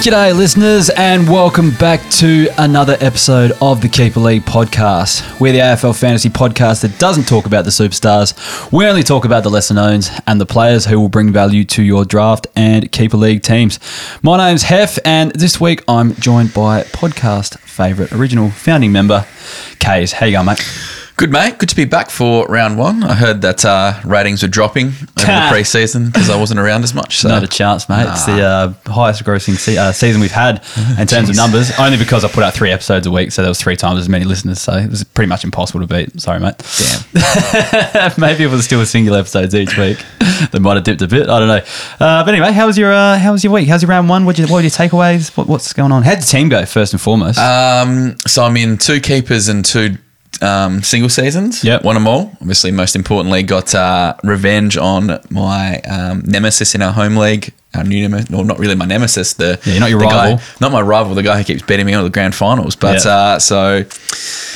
G'day, listeners, and welcome back to another episode of the Keeper League podcast. We're the AFL fantasy podcast that doesn't talk about the superstars. We only talk about the lesser knowns and the players who will bring value to your draft and Keeper League teams. My name's Heff, and this week I'm joined by podcast favourite, original founding member, Kaes. How you going, mate? Good, mate. Good to be back for round one. I heard that uh, ratings were dropping over the preseason because I wasn't around as much. So. Not a chance, mate. It's the uh, highest grossing se- uh, season we've had in terms of numbers, only because I put out three episodes a week, so there was three times as many listeners. So it was pretty much impossible to beat. Sorry, mate. Damn. Maybe if it was still a single episodes each week, they might have dipped a bit. I don't know. Uh, but anyway, how was your uh, how was your week? How's your round one? What you, what were your takeaways? What, what's going on? How did the team go first and foremost? Um, so I'm in two keepers and two um, single seasons. Yep. Won them all. Obviously, most importantly, got uh, revenge on my um, nemesis in our home league. Our new nemesis, well, not really my nemesis. The Yeah, you're not your the rival. Guy, not my rival. The guy who keeps beating me on the grand finals. But Yeah. uh, so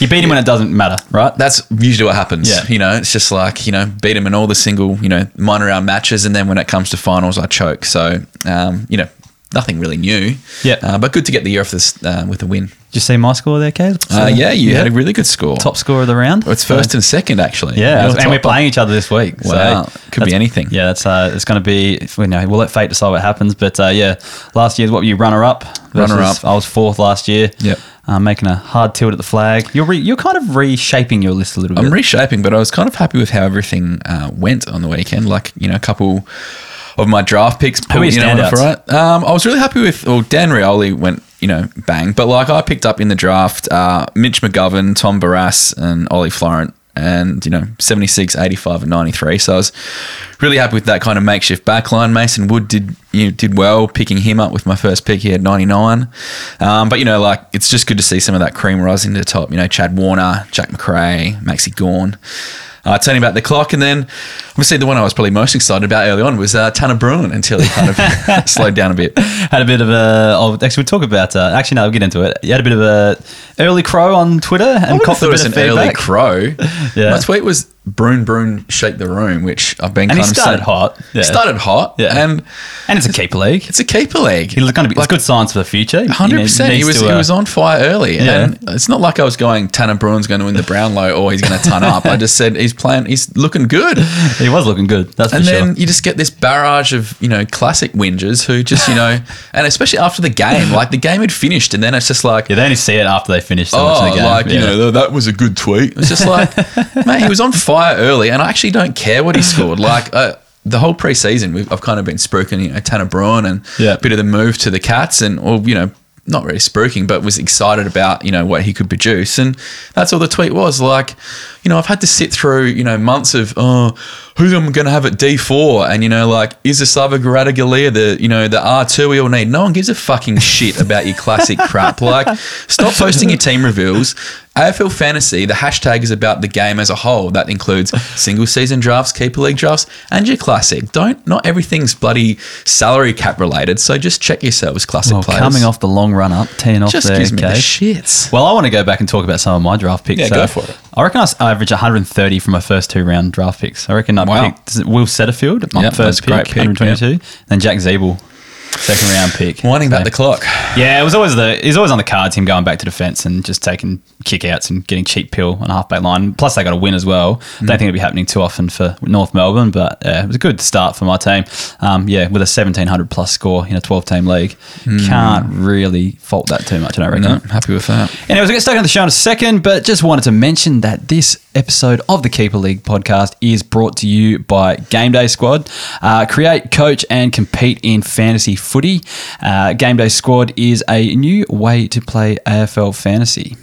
you beat him when it doesn't matter, right? that's usually what happens. Yeah. You know, it's just like, you know, beat him in all the single, you know, minor round matches. And then when it comes to finals, I choke. So, um, you know, nothing really new. Yeah. Uh, but good to get the year off this uh, with a win. Did you see my score there, Kaz? Uh, yeah, you had a really good score. top score of the round. Well, it's first and second, actually. Yeah, and we're playing each other this week. so Wow. Could be anything. Yeah, that's uh, it's going to be. We know, we'll let fate decide what happens. But uh, yeah, last year's what were you runner up? Runner up. I was fourth last year. Yep. Uh, making a hard tilt at the flag. You're re- you're kind of reshaping your list a little bit. I'm reshaping, but I was kind of happy with how everything uh, went on the weekend. Like, you know, a couple of my draft picks. Who are you know, right. Um, I was really happy with, well, Dan Rioli went, you know, bang. But like I picked up in the draft uh, Mitch McGovern, Tom Barrass, and Ollie Florent. And, you know, 76, 85, and 93. So I was really happy with that kind of makeshift backline. Mason Wood did you know, did well picking him up with my first pick. He had 99. Um, but, you know, like, it's just good to see some of that cream rising to the top. You know, Chad Warner, Jack Macrae, Maxi Gawn. Uh, turning back the clock, and then obviously the one I was probably most excited about early on was uh, Tanner Bruhn until he kind of slowed down a bit. had a bit of a. Oh, actually, we'll talk about. Uh, actually, no, we'll get into it. You had a bit of a early crow on Twitter and I copped a bit was of an early crow. Yeah. My tweet was Bruhn Bruhn shake the room, which I've been And kind he of started saying- hot. Yeah. Started hot, Yeah. and and it's a keeper league. it's a keeper league. He's going to be. It's good signs for the future. Hundred percent. He was to, he uh, was on fire early, Yeah. and it's not like I was going Tanner Bruhn's going to win the Brownlow or he's going to ton up. I just said he's playing. He's looking good. He was looking good. That's for And sure. then you just get this barrage of, you know, classic whingers who just, you know, and especially after the game, like the game had finished and then it's just like, yeah, they only see it after they finish so much oh, the game. like, you know, that was a good tweet. It's just like, man, he was on fire early and I actually don't care what he scored. Like, uh, the whole preseason, we've, I've kind of been spruiking, you know, Tanner Bruhn and Yeah. a bit of the move to the Cats and, or, you know, not really spruiking, but was excited about, you know, what he could produce. And that's all the tweet was. Like, you know, I've had to sit through, you know, months of, oh, who am I going to have at D4? And, you know, like, is the Sava Garada Galia the, you know, the R2 we all need? No one gives a fucking shit about your classic crap. Like, stop posting your team reveals. AFL Fantasy, the hashtag is about the game as a whole. That includes single season drafts, keeper league drafts, and your classic. Don't, not everything's bloody salary cap related. So just check yourselves, classic well, players. coming off the long run up, teeing off just there, gives me the shits. Well, I want to go back and talk about some of my draft picks. Yeah, go for it. I reckon I averaged 130 from my first two round draft picks. I reckon I Wow. picked Will Setterfield, my Yep, first pick, pick, 122, then Jack Ziebell, second round pick. Winding back So- the clock. Yeah, it was always the it was always on the cards him going back to defence and just taking kickouts and getting cheap pill on a half back line. Plus they got a win as well. Mm. Don't think it'd be happening too often for North Melbourne, but yeah, it was a good start for my team. Um, yeah, with a seventeen hundred plus score in a twelve team league, can't really fault that too much. I don't reckon. Mm. No, happy with that. Anyways, we'll get stuck on the show in a second, but just wanted to mention that this episode of the Keeper League podcast is brought to you by Game Day Squad. Uh, create, coach, and compete in fantasy footy. Uh, Game Day Squad is a new way to play AFL fantasy.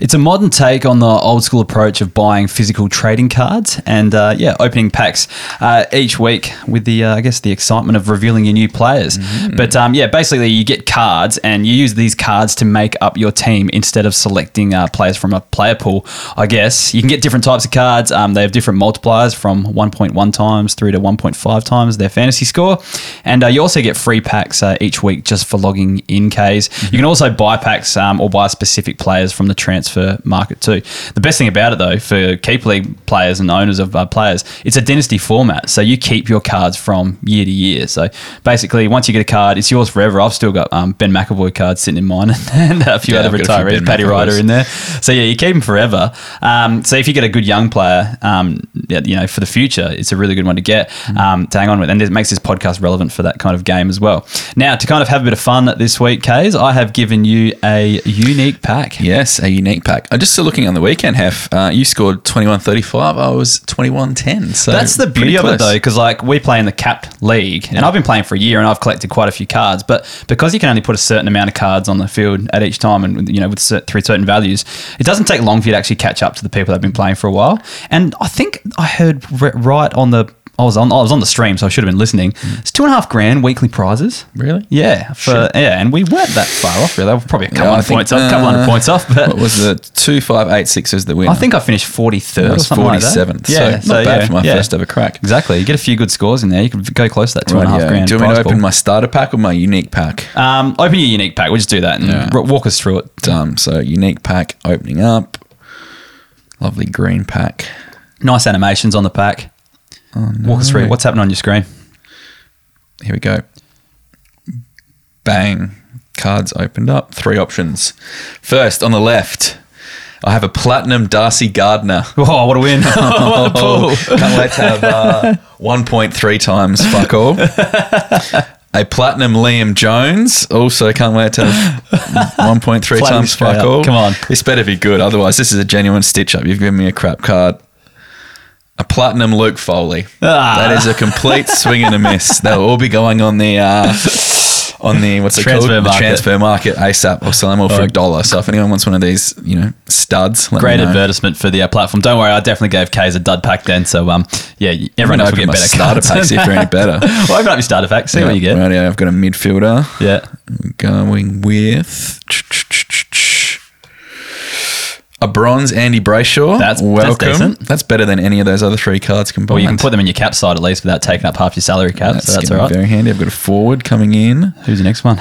It's a modern take on the old school approach of buying physical trading cards and uh, yeah, opening packs uh, each week with the uh, I guess the excitement of revealing your new players. But um, yeah, basically you get cards and you use these cards to make up your team instead of selecting uh, players from a player pool. I guess you can get different types of cards. Um, they have different multipliers from 1.1 times through to 1.5 times their fantasy score, and uh, you also get free packs uh, each week just for logging in. Ks. You can also buy packs um, or buy specific players from the the transfer market too. The best thing about it though, for keeper league players and owners of uh, players, it's a dynasty format. So you keep your cards from year to year. So basically, once you get a card, it's yours forever. I've still got um, Ben McEvoy cards sitting in mine and a few Yeah, other I've got a few retirees, Paddy Ryder in there. So yeah, you keep them forever. Um, so if you get a good young player, um, you know, for the future, it's a really good one to get um, to hang on with, and it makes this podcast relevant for that kind of game as well. Now, to kind of have a bit of fun this week, Kaes, I have given you a unique pack. Yes, a unique pack. I'm just still looking on the weekend, Heff. Uh, you scored 21.35. I was 21.10. So That's the beauty of it, though, because like we play in the capped league, and I've been playing for a year, and I've collected quite a few cards. But because you can only put a certain amount of cards on the field at each time, and you know with through certain values, it doesn't take long for you to actually catch up to the people that have been playing for a while. And I think I heard right on the. I was on. I was on the stream, so I should have been listening. It's two and a half grand weekly prizes. Really? Yeah, for yeah, and we weren't that far off. Really, probably a couple Yeah, hundred think, points off. couple hundred uh, points off, but What was the 2586 was the winner? I think I finished forty third that or something like that. 47th. So, not bad for my first ever crack. Exactly. You get a few good scores in there. You can go close to that two and a half Right, yeah. grand. Do you want me to open my starter pack or my unique pack? Um, open your unique pack. We'll just do that and Yeah. r- walk us through it. Um, so unique pack opening up. Lovely green pack. Nice animations on the pack. Oh, Walk us through. What's happening on your screen? Here we go. Bang. Cards opened up. Three options. First, on the left, I have a platinum Darcy Gardiner. Oh, what a win! what a pull. Can't wait to have uh, 1.3 times fuck all. A platinum Liam Jones. Also can't wait to have 1.3 times fuck up. all. Come on. This better be good. Otherwise, this is a genuine stitch up. You've given me a crap card. A platinum Luke Foley. Ah. That is a complete swing and a miss. They'll all be going on the uh, on the what's it Transfer called? market. The transfer market ASAP. I'll sell them all for a dollar. So if anyone wants one of these, you know, studs, Great advertisement for the uh, platform. Don't worry, I definitely gave Kaes a dud pack then. So um, yeah, everyone else will get better starter cards. pack, see if they're any better. well, open up your starter pack. See what you get. Right, yeah, I've got a midfielder. Yeah. Going with a bronze Andy Brayshaw. That's- that's welcome. decent. That's better than any of those other three cards combined. Well, you can put them in your cap side at least without taking up half your salary cap. That's, so that's gonna all be right. very handy. I've got a forward coming in. Who's the next one?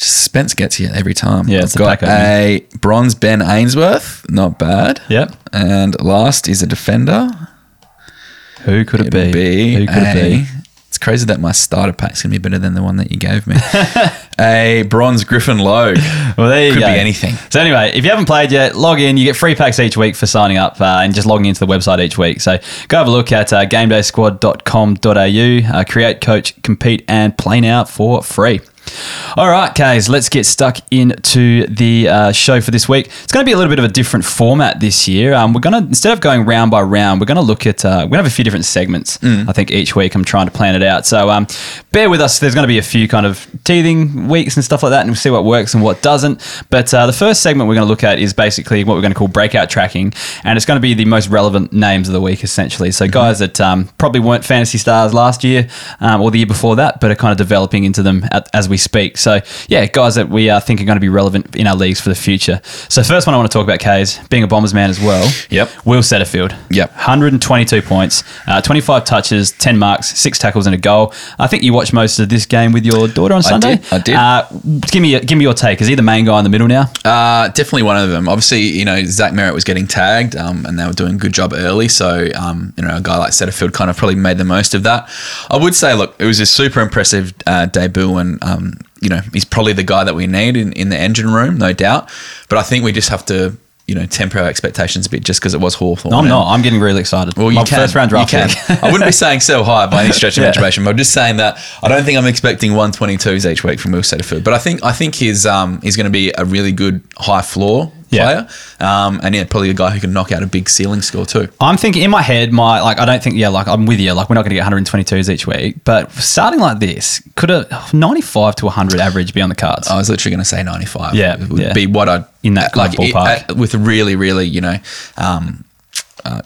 Spence gets you every time. Yeah, I've it's the got pack a bronze Ben Ainsworth. Not bad. Yep. And last is a defender. Who could it It'll be? Who could it be? It's crazy that my starter pack's gonna be better than the one that you gave me. a bronze Griffin Logue. Well, there you Could go. be anything. So anyway, if you haven't played yet, log in. You get free packs each week for signing up uh, and just logging into the website each week. So go have a look at uh, gamedaysquad.com.au. Uh, create, coach, compete, and play now for free. All right, Kaes, let's get stuck into the uh, show for this week. It's going to be a little bit of a different format this year. Um, we're going to, instead of going round by round, we're going to look at, uh, we're going to have a few different segments, I think, each week. I'm trying to plan it out. So um, bear with us. There's going to be a few kind of teething weeks and stuff like that, and we'll see what works and what doesn't. But uh, the first segment we're going to look at is basically what we're going to call breakout tracking, and it's going to be the most relevant names of the week, essentially. So guys that um, probably weren't fantasy stars last year um, or the year before that, but are kind of developing into them at, as we speak. So yeah, guys that we uh, think are going to be relevant in our leagues for the future. So first one I want to talk about, Kay, is being a Bombers man as well. Yep. Will Setterfield. Yep. 122 points, uh, 25 touches, 10 marks, six tackles and a goal. I think you watched most of this game with your daughter on Sunday. did, I did. Uh, give me, give me your take. Is he the main guy in the middle now? Uh, definitely one of them. Obviously, you know, Zach Merrett was getting tagged um, and they were doing a good job early. So, um, you know, a guy like Setterfield kind of probably made the most of that. I would say, look, it was a super impressive uh, debut and, um, you know, he's probably the guy that we need in, in the engine room, no doubt. But I think we just have to, you know, temper our expectations a bit just because it was Hawthorn. No, I'm not. I'm getting really excited. Well, you My can. first round draft You can. pick. I wouldn't be saying sell high by any stretch of Yeah. imagination, but I'm just saying that I don't think I'm expecting 122s each week from Will Setterfield. But I think I think he's um he's going to be a really good high floor Yeah. player, um, and yeah, probably a guy who can knock out a big ceiling score too. I'm thinking in my head, my like I don't think yeah, like I'm with you. Like we're not going to get 122s each week, but starting like this, could a 95 to 100 average be on the cards? I was literally going to say 95. Yeah, it would yeah. be what I'd In that like it- ballpark. uh, with really really you know. Um, uh,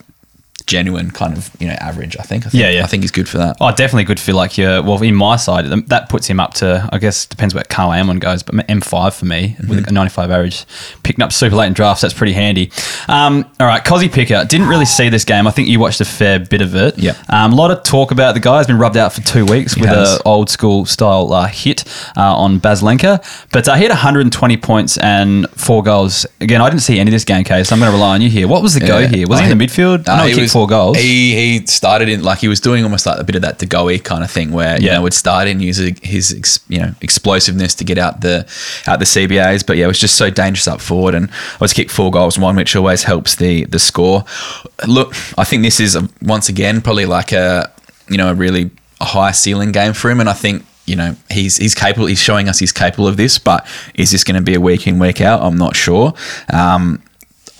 genuine kind of you know average. I think. I think Yeah, yeah. I think he's good for that. Oh, definitely good for like your. Well, in my side, that puts him up to. I guess depends where Karl Amon goes, but M five for me with Mm-hmm. a ninety five average, picking up super late in drafts. That's pretty handy. Um, all right, Cozzy Pickett didn't really see this game. I think you watched a fair bit of it. Yeah. Um, a lot of talk about the guy has been rubbed out for two weeks with an old school style uh, hit uh, on Baslenka, but uh, he had 120 points and four goals. Again, I didn't see any of this game, case. So I'm going to rely on you here. What was the go here? Was he in the midfield? I know Uh, he, kicked was- four goals. He he started in like he was doing almost like a bit of that De Goey kind of thing where you Yeah. know would start in using his ex, you know explosiveness to get out the out the CBAs, but yeah, it was just so dangerous up forward and was kicked four goals, one which always helps the the score. Look, I think this is a, once again probably like a you know a really a high ceiling game for him, and I think. You know he's he's capable. He's showing us he's capable of this, but is this going to be a week in week out? I'm not sure. Um,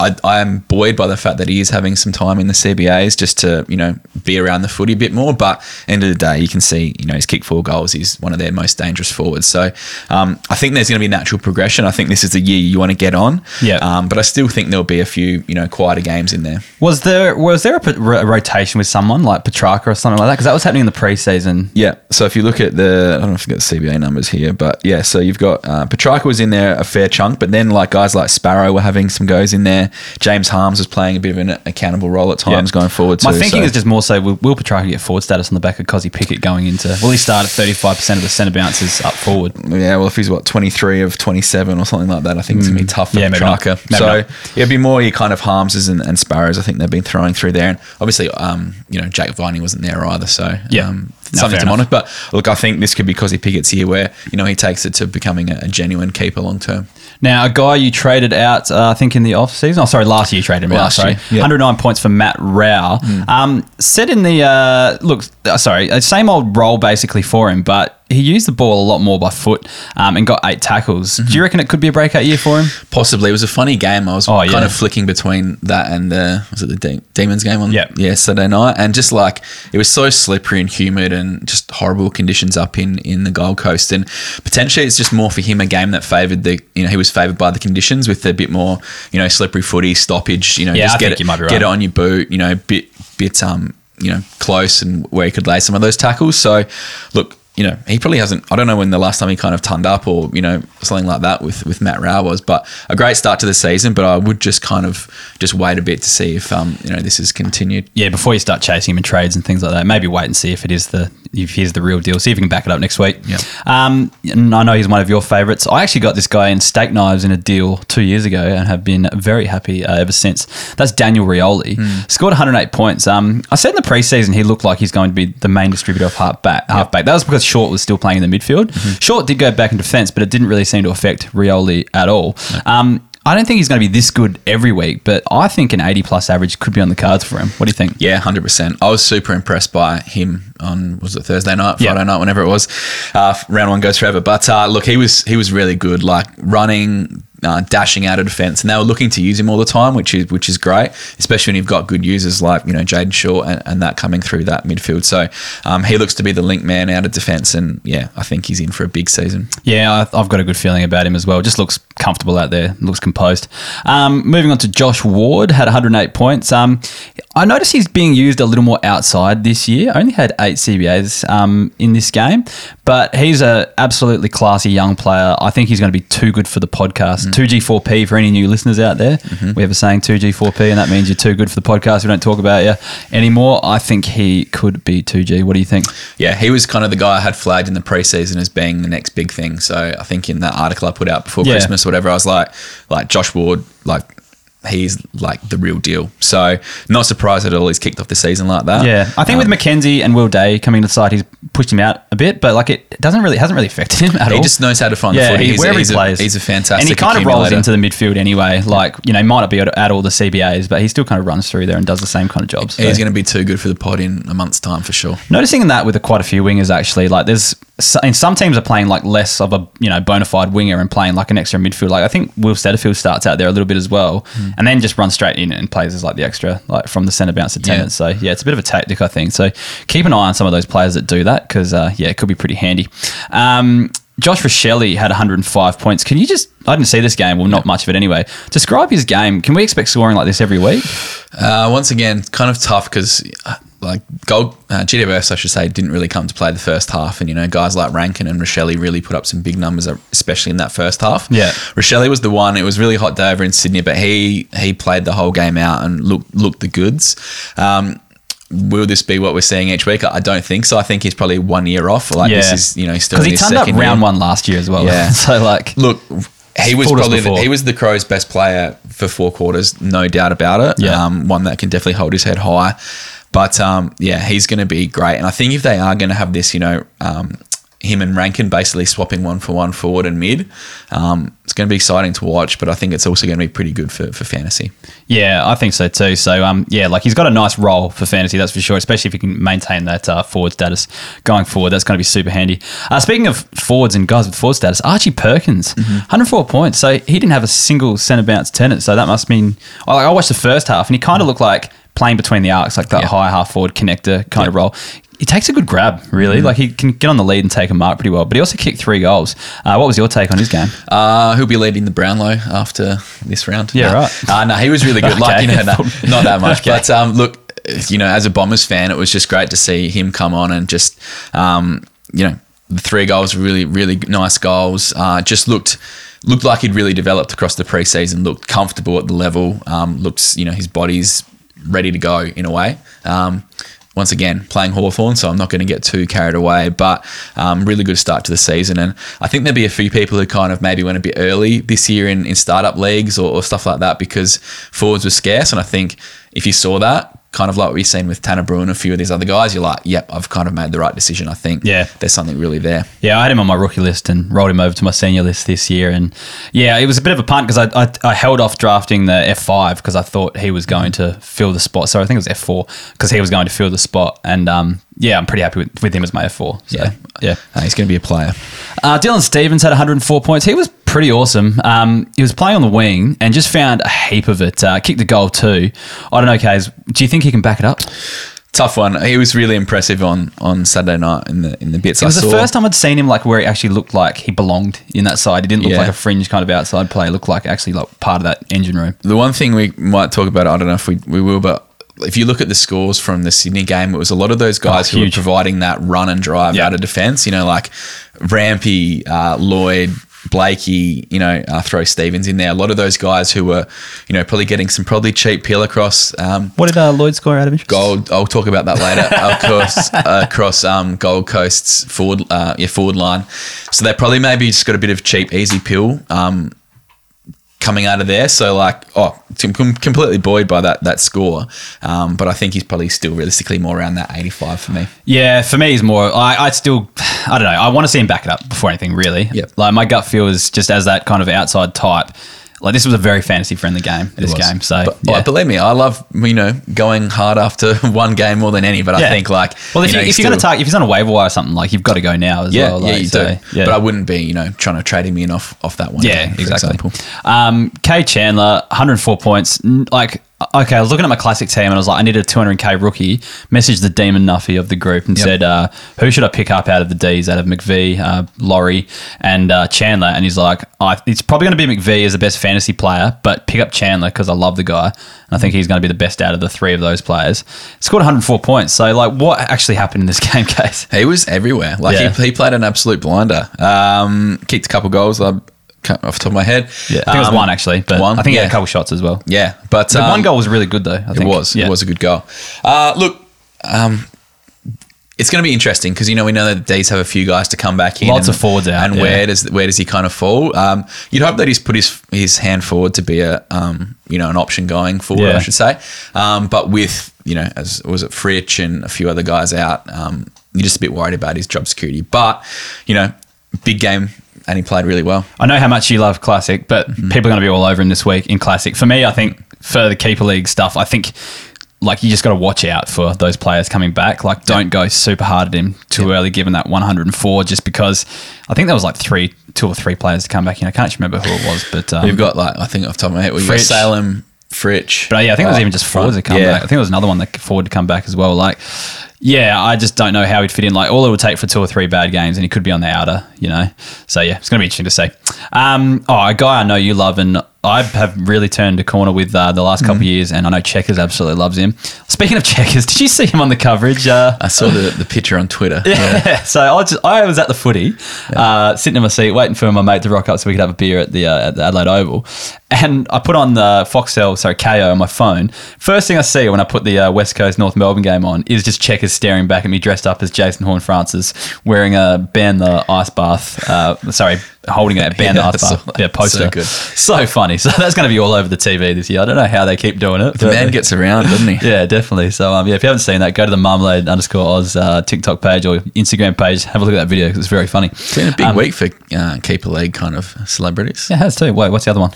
I, I am buoyed by the fact that he is having some time in the CBAs just to, you know, be around the footy a bit more. But end of the day, you can see, you know, he's kicked four goals. He's one of their most dangerous forwards. So um, I think there's going to be natural progression. I think this is the year you want to get on. Yeah. Um, but I still think there'll be a few, you know, quieter games in there. Was there was there a, ro- rotation with someone like Petrarca or something like that? Because that was happening in the preseason. Yeah. So if you look at the, I don't know if I've got the CBA numbers here, but yeah. So you've got uh, Petrarca was in there a fair chunk, but then like guys like Sparrow were having some goes in there. James Harmes is playing a bit of an accountable role at times going forward too. My thinking so- is just more so will, will Petrarca get forward status on the back of Cozzy Pickett going into? Will he start at thirty five percent of the centre bounces up forward? Yeah, well, if he's what twenty three of twenty seven or something like that, I think it's gonna be tough for Mm. Yeah. Petrarca. So not. it'd be more your kind of Harmses and, and Sparrows. I think they've been throwing through there, and obviously, um, you know, Jake Viney wasn't there either, so Yeah. um, No, something to enough. monitor. But look, I think this could be because he Pickett's here, where you know he takes it to becoming a, a genuine keeper long term. Now, a guy you traded out, uh, I think in the off season. Oh, sorry, last year you traded him Last out. Sorry, year, yeah. 109 points for Matt Rowell. Um, said in the uh, look, uh, sorry, uh, same old role basically for him, but he used the ball a lot more by foot um, and got eight tackles. Do you reckon it could be a breakout year for him? Possibly, it was a funny game. I was Oh, kind yeah. of flicking between that and uh, was it the De- Demons game on Yep. yesterday night, and just like it was so slippery and humid and just horrible conditions up in in the Gold Coast, and potentially it's just more for him a game that favoured the you know he was favoured by the conditions with a bit more you know slippery footy stoppage, you know Yeah, just I get it you might be get it on your boot, you know bit bit um you know close and where he could lay some of those tackles. So look. You know, he probably hasn't. I don't know when the last time he kind of turned up or you know something like that with with Matt Rowell was, but a great start to the season. But I would just kind of just wait a bit to see if um you know this is continued. Yeah, before you start chasing him in trades and things like that, maybe wait and see if it is the if he's the real deal. See if you can back it up next week. Yeah. Um, and I know he's one of your favourites. I actually got this guy in steak knives in a deal two years ago and have been very happy uh, ever since. That's Daniel Rioli. Scored 108 points. Um, I said in the preseason he looked like he's going to be the main distributor of halfback. halfback. That was because Short was still playing in the midfield. Short did go back in defence, but it didn't really seem to affect Rioli at all. Um, I don't think he's going to be this good every week, but I think an 80 plus average could be on the cards for him. What do you think? Yeah, hundred percent. I was super impressed by him on was it Thursday night. Friday night, whenever it was. Uh, round one goes forever. But uh, look, he was he was really good. Like running, uh, dashing out of defence, and they were looking to use him all the time, which is which is great, especially when you've got good users like you know Jaden Shaw and, and that coming through that midfield. So um, he looks to be the link man out of defence, and yeah, I think he's in for a big season. Yeah, I've got a good feeling about him as well. Just looks comfortable out there, looks composed. Um, moving on to Josh Ward, had 108 points. Um, I noticed he's being used a little more outside this year. Only had eight CBAs um, in this game, but he's a absolutely classy young player. I think he's going to be too good for the podcast. 2G4P for any new listeners out there. We have a saying 2G4P, and that means you're too good for the podcast. We don't talk about you anymore. I think he could be 2G. What do you think? Yeah, he was kind of the guy I had flagged in the preseason as being the next big thing. So I think in that article I put out before Yeah. Christmas or whatever, I was like, like Josh Ward, like he's like the real deal. So not surprised at all he's kicked off the season like that. Yeah, I think with Um, Mackenzie and Will Day coming to the side, he's pushed him out a bit, but like it doesn't really hasn't really affected him at he all. He just knows how to find yeah, the footy. he, He's, a, wherever he's, he a, plays, he's a fantastic and he kind of rolls into the midfield anyway. Like you know, might not be able to add all the CBAs, but he still kind of runs through there and does the same kind of jobs. So. He's going to be too good for the pod in a month's time for sure. Noticing that with quite a few wingers actually, like there's and some teams are playing like less of a you know bona fide winger and playing like an extra midfield. Like I think Will Setterfield starts out there a little bit as well, Hmm. and then just runs straight in and plays as like the extra like from the centre bounce attendance. So yeah, it's a bit of a tactic I think. So keep an eye on some of those players that do that because uh, yeah, it could be pretty handy. Um, Josh Rachele had 105 points. Can you just? I didn't see this game. Well, not much of it anyway. Describe his game. Can we expect scoring like this every week? Uh, once again, kind of tough because like gold uh, GWS, I should say, didn't really come to play the first half, and you know guys like Rankin and Rachele really put up some big numbers, uh, especially in that first half. Yeah. Rachele was the one. It was really hot day over in Sydney, but he he played the whole game out and looked looked the goods. Um, Will this be what we're seeing each week? I don't think so. I think he's probably one year off. Like this is, you know, he's still because in he his turned up second round year. one last year as well. Yeah. so like, Look, he was probably the, he was the Crows' best player for four quarters, no doubt about it. Yeah. Um, one that can definitely hold his head high. But um, yeah, he's going to be great. And I think if they are going to have this, you know, um, him and Rankin basically swapping one for one forward and mid, um, it's going to be exciting to watch. But I think it's also going to be pretty good for, for fantasy. Yeah, I think so too. So, um, yeah, like he's got a nice role for fantasy, that's for sure. Especially if he can maintain that uh, forward status going forward, that's going to be super handy. Uh, speaking of forwards and guys with forward status, Archie Perkins, 104 points. So he didn't have a single centre bounce tenant. So that must mean I, I watched the first half, and he kind of looked like playing between the arcs, like that Yeah. high half forward connector kind of role. He takes a good grab, really. Like he can get on the lead and take a mark pretty well. But he also kicked three goals. Uh, what was your take on his game? Uh, he'll be leading the Brownlow after this round. Yeah, No. right. Uh, no, he was really good. Like, you know, no, not that much. Okay. But um, look, you know, as a Bombers fan, it was just great to see him come on and just, um, you know, the three goals were really, really nice goals. Uh, just looked looked like he'd really developed across the preseason. Looked comfortable at the level. Um, looks, you know, his body's ready to go in a way. Um, once again, playing Hawthorn, so I'm not going to get too carried away, but um, really good start to the season. And I think there'll be a few people who kind of maybe went a bit early this year in, in startup leagues or, or stuff like that because forwards were scarce. And I think if you saw that, kind of like we've seen with Tanner Bruhn and a few of these other guys, you're like, yep, I've kind of made the right decision. I think Yeah. there's something really there. Yeah, I had him on my rookie list and rolled him over to my senior list this year. And yeah, it was a bit of a punt because I, I, I held off drafting the F5 because I thought he was going to fill the spot. So I think it was F4 because he was going to fill the spot. And um, yeah, I'm pretty happy with, with him as my F4. So, Yeah. yeah. Uh, he's going to be a player. Uh, Dylan Stephens had 104 points. He was pretty awesome. Um, he was playing on the wing and just found a heap of it. Uh, kicked the goal too. I don't know, Kaes. Do you think he can back it up? Tough one. He was really impressive on, on Saturday night in the in the bits It was I the saw. first time I'd seen him like where he actually looked like he belonged in that side. He didn't look Yeah. like a fringe kind of outside player. He looked like actually like part of that engine room. The one thing we might talk about, I don't know if we, we will, but if you look at the scores from the Sydney game, it was a lot of those guys who were Oh, huge. providing that run and drive Yeah. out of defence. You know, like Rampy, uh, Lloyd, Blakey, you know, uh, throw Stephens in there. A lot of those guys who were, you know, probably getting some probably cheap peel across um, What did uh, Lloyd score out of interest? Gold. I'll talk about that later. of across across um, Gold Coast's forward, uh, yeah, forward line. So they probably maybe just got a bit of cheap, easy pill um, coming out of there. So like, oh, completely buoyed by that that score. Um, but I think he's probably still realistically more around that 85 for me. Yeah, for me, he's more. I, I still, I don't know. I want to see him back it up before anything, really. Yeah. Like my gut feel is just as that kind of outside type. Like this was a very fantasy friendly game. This game, so But, yeah. believe me, I love you know going hard after one game more than any. But I think like, well, if, you know, if you're still- target, if he's on a waiver wire or something, like you've got to go now as yeah, well. yeah, you so, do. yeah. But I wouldn't be, you know, trying to trade him in off off that one. Yeah, game, exactly. Um, Kade Chandler, 104 points. Like, okay, I was looking at my classic team and I was like, I need a 200k rookie. Messaged the Demon Nuffy of the group and Yep. said, uh, who should I pick up out of the D's, out of McVee, uh, Laurie, and uh, Chandler? And he's like, I, it's probably going to be McVee as the best fantasy player, but pick up Chandler because I love the guy. And I think he's going to be the best out of the three of those players. Scored 104 points. So, like, what actually happened in this game, case? He was everywhere. Like Yeah. he, he played an absolute blinder. Um, kicked a couple goals uh, off the top of my head. Yeah, I think it was Um, one actually, but one? I think he had a couple shots as well. Yeah, but The um, one goal was really good though. I It think. was. Yeah. It was a good goal. Uh, look, um, it's going to be interesting because you know we know that D's have a few guys to come back in. Lots and, of forwards out, And yeah. where does where does he kind of fall? Um, you'd hope that he's put his his hand forward to be a um, you know an option going forward, Yeah. I should say. Um, but with you know as was it Fritsch and a few other guys out, um, you're just a bit worried about his job security. But you know, big game. And he played really well. I know how much you love Classic, but Mm-hmm. people are going to be all over him this week in Classic. For me, I think for the Keeper League stuff, I think like you just got to watch out for those players coming back. Like, don't go super hard at him too early, given that 104, just because I think there was like three, two or three players to come back in. I can't actually remember who it was, but um, We've got like I think off the top of my head, we've got. Salem, Fritsch. But yeah, I think it was Oh, even just forwards to come Yeah. back. I think it was another one that forward to come back as well. Like, yeah, I just don't know how he'd fit in. Like, all it would take for two or three bad games, and he could be on the outer, you know. So yeah, it's going to be interesting to see. Um, oh, a guy I know you love, and I have really turned a corner with uh, the last couple of years, and I know Checkers absolutely loves him. Speaking of Checkers, did you see him on the coverage? Uh, I saw the, the picture on Twitter. yeah. So I was, just, I was at the footy, uh, sitting in my seat, waiting for my mate to rock up so we could have a beer at the, uh, at the Adelaide Oval. And I put on the Foxtel, sorry, Kayo on my phone. First thing I see when I put the uh, West Coast North Melbourne game on is just Checkers staring back at me, dressed up as Jason Horne-Francis, wearing a ban the ice bath. Uh, sorry, holding a ban the Yeah, ice I saw bath that. yeah, poster. So good. So funny. So that's going to be all over the TV this year. I don't know how they keep doing it. The man gets around, doesn't he? yeah, definitely. So, um, yeah, if you haven't seen that, go to the Marmalade underscore Oz uh, TikTok page or Instagram page. Have a look at that video because it's very funny. It's been a big Um, week for uh, keeper leg kind of celebrities. Yeah, it has too. Wait, what's the other one?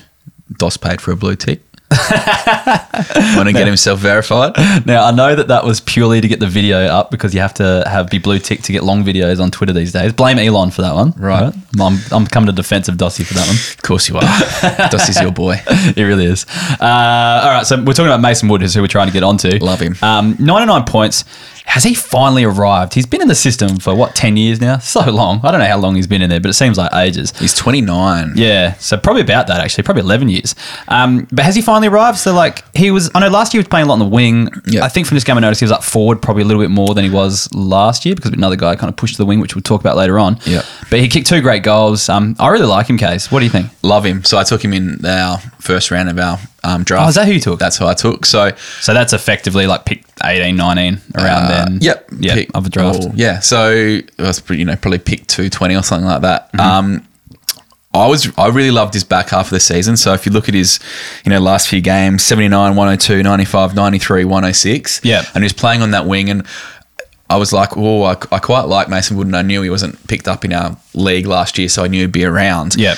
Dos paid for a blue tick. Want to get himself verified? Now, I know that that was purely to get the video up because you have to have be blue tick to get long videos on Twitter these days. Blame Elon for that one. Right. I'm, I'm coming to defense of Dossie for that one. Of course you are. Dossie's your boy. it really is. Uh, all right, so we're talking about Mason Wood, who's who we're trying to get onto. Love him. Um, 99 points. Has he finally arrived? He's been in the system for what, 10 years now? So long. I don't know how long he's been in there, but it seems like ages. He's 29. Yeah, so probably about that actually, probably eleven years. Um, but has he finally arrived? So like he was, I know last year he was playing a lot on the wing. Yeah. I think from this game I noticed he was up forward probably a little bit more than he was last year because another guy kind of pushed to the wing, which we'll talk about later on. Yeah. but he kicked two great goals. Um, I really like him, Case. What do you think? Love him. So I took him in our first round of our um, draft. Oh, is that who you took? That's who I took. So So that's effectively like pick 18, 19 around Uh, then. Yep. yeah, Pick- of the draft. oh, yeah. So it was pretty, you know probably pick two twenty or something like that. Mm-hmm. Um, I was I really loved his back half of the season. So if you look at his you know last few games 79, 102, 95, 93, 106. Yeah. And he was playing on that wing and I was like, oh, I, I quite like Mason Wood and I knew he wasn't picked up in our league last year, so I knew he'd be around. Yeah.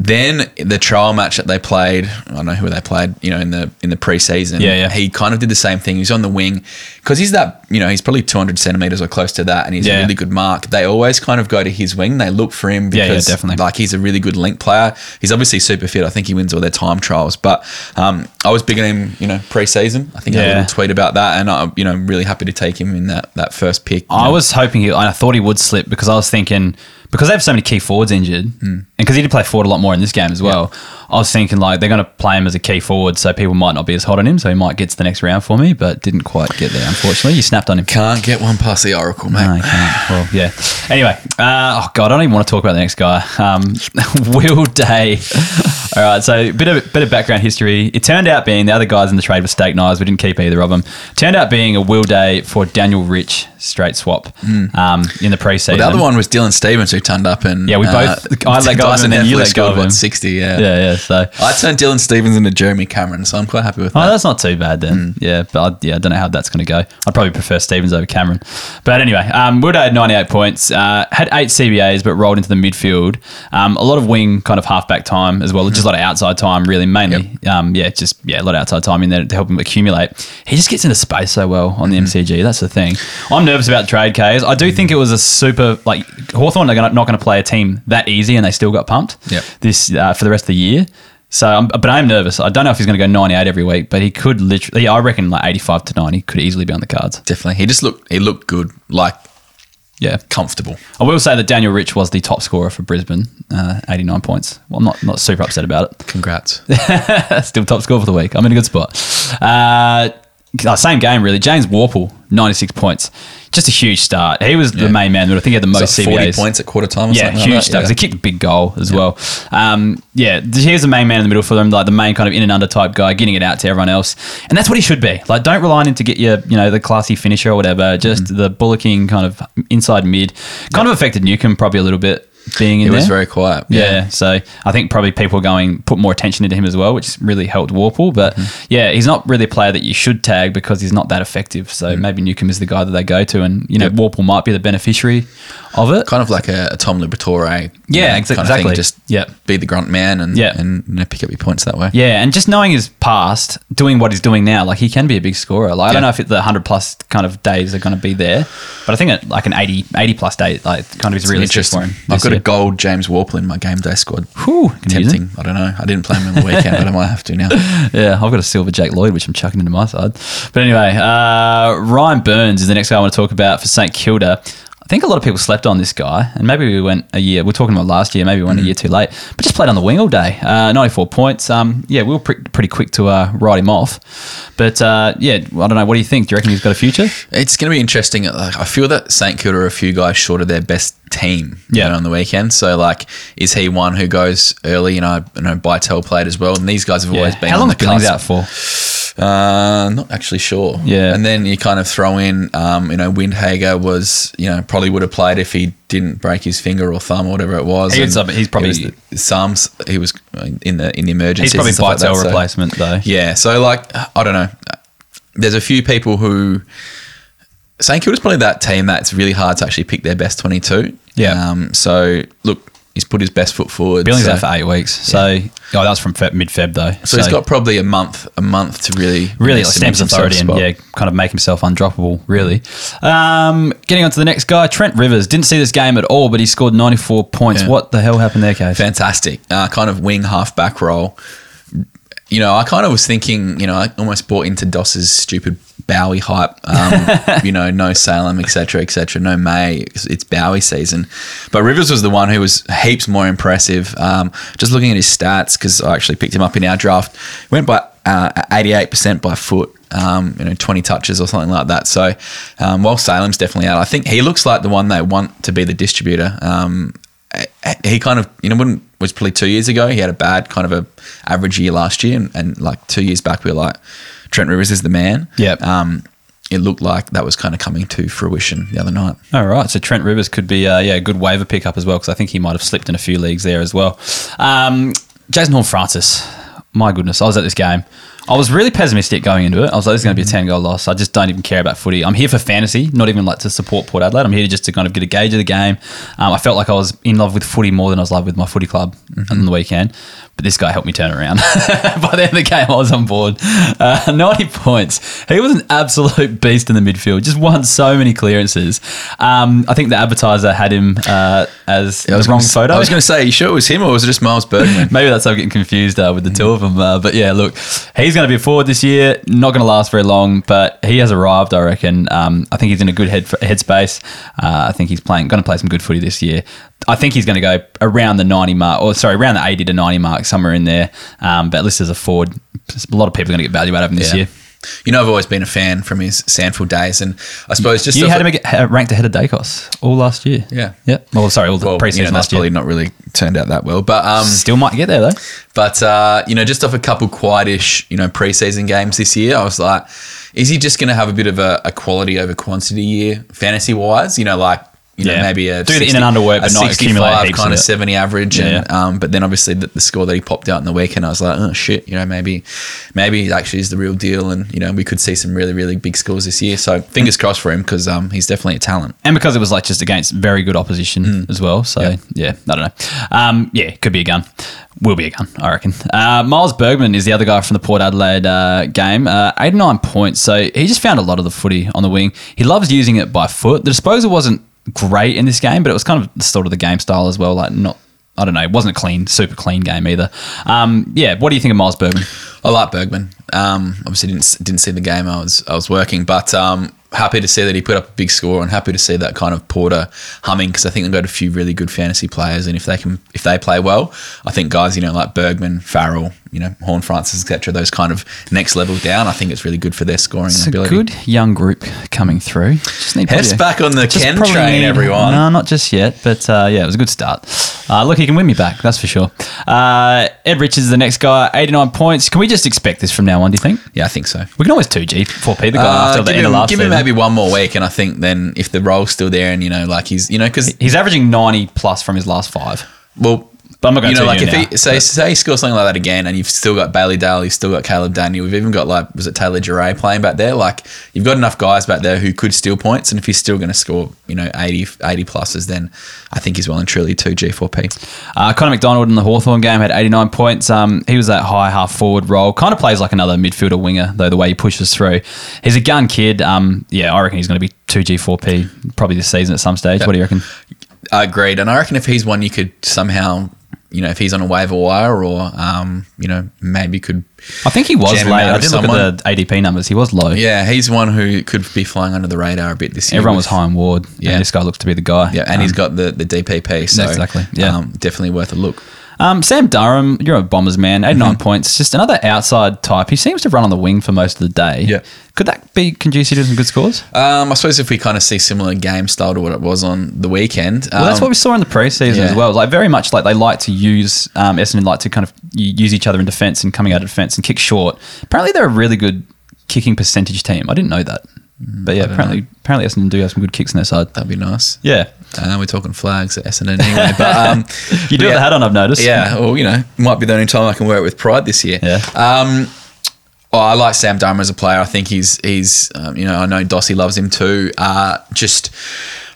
Then the trial match that they played, I don't know who they played, you know, in the in the preseason. Yeah, yeah. He kind of did the same thing. He's on the wing because he's that, you know, he's probably 200 centimeters or close to that, and he's Yeah. a really good mark. They always kind of go to his wing. They look for him Yeah, yeah, because, definitely. like, he's a really good link player. He's obviously super fit. I think he wins all their time trials. But um, I was big on him, you know, preseason. I think I had a little tweet about that, and I'm, you know, really happy to take him in that that first pick. I know. was hoping he, I thought he would slip because I was thinking because they have so many key forwards injured, Hmm. and because he did play forward a lot more in this game as well. I was thinking like they're going to play him as a key forward, so people might not be as hot on him, so he might get to the next round for me, but didn't quite get there. Unfortunately, you snapped on him. Can't get one past the Oracle, mate. No, can't. Well, yeah. Anyway, uh, oh god, I don't even want to talk about the next guy. Um, Will Day. All right, so a bit of bit of background history. It turned out being the other guys in the trade were steak knives. We didn't keep either of them. Turned out being a Will Day for Daniel Rich straight swap um, in the preseason. Well, the other one was Dylan Stephens who turned up and Yeah, we both- I let go of him and then you let go of him. 60, yeah. Yeah, yeah. So. I turned Dylan Stephens into Jeremy Cameron, so I'm quite happy with that. Oh, that. that's not too bad then. Yeah, but I, yeah, I don't know how that's going to go. I'd probably prefer Stephens over Cameron. But anyway, um, Wilder had 98 points, uh, had eight CBAs, but rolled into the midfield. Um, a lot of wing kind of halfback time as well, just a lot of outside time, really, mainly. Um, yeah, just yeah, a lot of outside time in there to help him accumulate. He just gets into space so well on the MCG. That's the thing. I'm nervous about trade, Ks. I do think it was a super like Hawthorn. They're gonna, not going to play a team that easy, and they still got pumped. Yep. This uh, for the rest of the year. So, um, but I'm nervous. I don't know if he's going to go 98 every week, but he could literally. I reckon like 85 to 90 could easily be on the cards. Definitely. He just looked he looked good, like Yeah. comfortable. I will say that Daniel Rich was the top scorer for Brisbane, uh, 89 points. Well, I'm not not super upset about it. Congrats. Still top scorer for the week. I'm in a good spot. Uh, uh, same game really. James Worpel, 96 points. Just a huge start. He was the main man. but I think he had the most 40 CBAs. points at quarter time or Yeah, huge like stuff. that. 'cause He kicked a big goal as well. Um, yeah, he's the main man in the middle for them, like the main kind of in and under type guy, getting it out to everyone else, and that's what he should be. Like, don't rely on him to get your, you know, the classy finisher or whatever. Just Mm-hmm. the bullocking kind of inside mid, kind of affected Newcombe probably a little bit being in He there. was very quiet. Yeah. so I think probably people going put more attention into him as well, which really helped Worpel. But Mm-hmm. yeah, he's not really a player that you should tag because he's not that effective. So maybe Newcombe is the guy that they go to, and you know Mm. Yep. Worpel might be the beneficiary of it. Kind of like a, a Tom Liberatore. Yeah, know, exa- kind of thing. exactly. Just Yep. be the grunt man and, Yeah. and you know, pick up your points that way. Yeah, and just knowing his past, doing what he's doing now, like he can be a big scorer. Like I don't know if it, the 100 plus kind of days are going to be there, but I think it, like an 80, 80 plus day, like kind of is really Interesting. for him. I've got a gold James Worpel in my game day squad. Whew, can you use him? Tempting. I don't know. I didn't play him on the weekend, but I might have to now. Yeah, I've got a silver Jake Lloyd, which I'm chucking into my side. But anyway, uh, Ryan Byrnes is the next guy I want to talk about for St Kilda. I think a lot of people slept on this guy, and maybe we went a year. We're talking about last year. Maybe we went a year too late, but just played on the wing all day. Uh, Ninety-four points. Um, yeah, we were pre- pretty quick to uh, write him off. But uh, yeah, I don't know. What do you think? Do you reckon he's got a future? It's going to be interesting. Like, I feel that St Kilda are a few guys short of their best team you Yeah. know, on the weekend. So, like, is he one who goes early? You know, I know Bytel played as well, and these guys have always been How on long the is Billings out for? Uh, not actually sure. Yeah. and then you kind of throw in, um, you know, Windhager was, you know, probably would have played if he didn't break his finger or thumb or whatever it was. He And he's probably- it was the- Psalms. He was in the in the emergency. He's probably Bytel replacement though. Yeah, so like I don't know. There's a few people who St Kilda's probably that team that's really hard to actually pick their best 22. Yeah. Um, so look, he's put his best foot forward. Billings so, out for eight weeks. So oh, that was from Feb, mid Feb though. so he's got probably a month, a month to really really know, stamps cement authority and yeah, kind of make himself undroppable. Really. Um, getting on to the next guy, Trent Rivers. Didn't see this game at all, but he scored 94 points. Yeah. What the hell happened there, Case? fantastic. Uh, kind of wing half back role. You know, I kind of was thinking, you know, I almost bought into DOS's stupid Bowey hype. Um, you know, no Salem, etc., etc., no May. It's, Bowey season. But Rivers was the one who was heaps more impressive. Um, just looking at his stats, because I actually picked him up in our draft, went by uh, 88% by foot. Um, you know, 20 touches or something like that. So, um, while Salem's definitely out, I think he looks like the one they want to be the distributor. He kind of you know when it was probably two years ago he had a bad kind of a average year last year and, and like two years back we were like Trent Rivers is the man Yep. um it looked like that was kind of coming to fruition the other night All right, so Trent Rivers could be uh, yeah a good waiver pickup as well because I think he might have slipped in a few leagues there as well. Um, Jason Horne-Francis, my goodness, I was at this game. I was really pessimistic going into it. I was like, this is going to be a 10 goal loss. I just don't even care about footy. I'm here for fantasy, not even like to support Port Adelaide. I'm here just to kind of get a gauge of the game. Um, I felt like I was in love with footy more than I was in love with my footy club on the weekend. But this guy helped me turn around. By the end of the game, I was on board. Uh, 90 points. He was an absolute beast in the midfield. Just won so many clearances. Um, I think the advertiser had him uh, as was the wrong photo. I was going to say you sure it was him or was it just Miles Bergman Maybe that's how I'm getting confused uh, with the two of them. Uh, but yeah, look, he's going to be a forward this year. Not going to last very long, but he has arrived. I reckon. Um, I think he's in a good head headspace. Uh, I think he's playing going to play some good footy this year. I think he's going to go around the 90 mark, or sorry, around the 80 to 90 mark, somewhere in there. Um, but at least as a forward, a lot of people are going to get value out of him this Yeah. year. You know I've always been a fan from his Sandfield days and I suppose just You had him ranked ahead of Daicos all last year. Yeah. yeah. Well, sorry, all the well, preseason you know, last year. probably not really turned out that well but um Still might get there though. But uh, you know, just off a couple quietish, you know, preseason games this year, I was like, is he just going to have a bit of a, a quality over quantity year, fantasy wise? You know, like you know Yeah. maybe a Do the in and under work, but not accumulate kind of it. seventy average, and Yeah. um, but then obviously the, the score that he popped out in the weekend, I was like, oh shit, you know, maybe maybe he actually is the real deal, and you know, we could see some really really big scores this year. So fingers crossed for him because um, he's definitely a talent. and because it was like just against very good opposition as well. So yeah. I don't know. Um, yeah, could be a gun. Will be a gun, I reckon. Uh, Miles Bergman is the other guy from the Port Adelaide uh, game. Uh, 89 points. So he just found a lot of the footy on the wing. He loves using it by foot. The disposal wasn't great in this game, but it was kind of sort of the game style as well. Like not. I don't know. It wasn't a clean, super clean game either. Um, yeah. What do you think of Miles Bergman? I like Bergman. Um, obviously didn't didn't see the game. I was I was working, but um, happy to see that he put up a big score and happy to see that kind of Porter humming because I think they've got a few really good fantasy players, and if they can if they play well, I think guys you know like Bergman, Farrell, you know Horne-Francis, etc. Those kind of next level down. I think it's really good for their scoring It's a ability. good young group coming through. Just need probably back on the Ken train, everyone. No, not just yet, but uh, yeah, it was a good start. Uh, look, he can win me back, that's for sure. Uh, Ed Richards is the next guy, 89 points. Can we just expect this from now on, do you think? Yeah, I think so. We can always 2G, 4P the guy Uh, after the end him, of last give him maybe one more week, and I think then if the role's still there, and you know, like he's you know because He's averaging 90 plus from his last five. well. But I'm not going you to know, like you if now, he say but- say he scores something like that again, and you've still got Bailey Dale, you've still got Caleb Daniel, we've even got like was it Taylor Duryea playing back there? Like you've got enough guys back there who could steal points, and if he's still going to score, you know, 80, 80 pluses, then I think he's well and truly two G four P. Uh, Connor Macdonald in the Hawthorn game had 89 points. Um, he was that high half forward role. Kind of plays like another midfielder winger, though, the way he pushes through. He's a gun kid. Um, yeah, I reckon he's going to be 2G, 4P probably this season at some stage. What do you reckon? Agreed, and I reckon if he's one you could somehow you know if he's on a waiver wire or um, you know maybe could. I think he was late. I did look someone. at the ADP numbers. He was low. Yeah, he's one who could be flying under the radar a bit this year. Everyone with- was high on Ward. Yeah. Yeah. this guy looks to be the guy. Yeah, and Um, he's got the the DPP. So Exactly, yeah. um, definitely worth a look. Um, Sam Durham, you're a Bombers man, 89 Mm-hmm. points. Just another outside type. He seems to run on the wing for most of the day. Yeah. Could that be conducive to some good scores? Um, I suppose if we kind of see similar game style to what it was on the weekend. Well, that's um, what we saw in the preseason yeah. as well. Like very much like they like to use um, Essendon like to kind of use each other in defence and coming out of defence and kick short. Apparently, they're a really good kicking percentage team. I didn't know that, but yeah, apparently, don't apparently, Essendon do have some good kicks in their side. That'd be nice. Yeah, Uh, we're talking flags at Essendon anyway. But um, you do yeah, have the hat on. I've noticed. Yeah, well, you know, might be the only time I can wear it with pride this year. Yeah. Um, oh, I like Sam Durham as a player. I think he's he's um, you know I know Dossie loves him too. Uh, just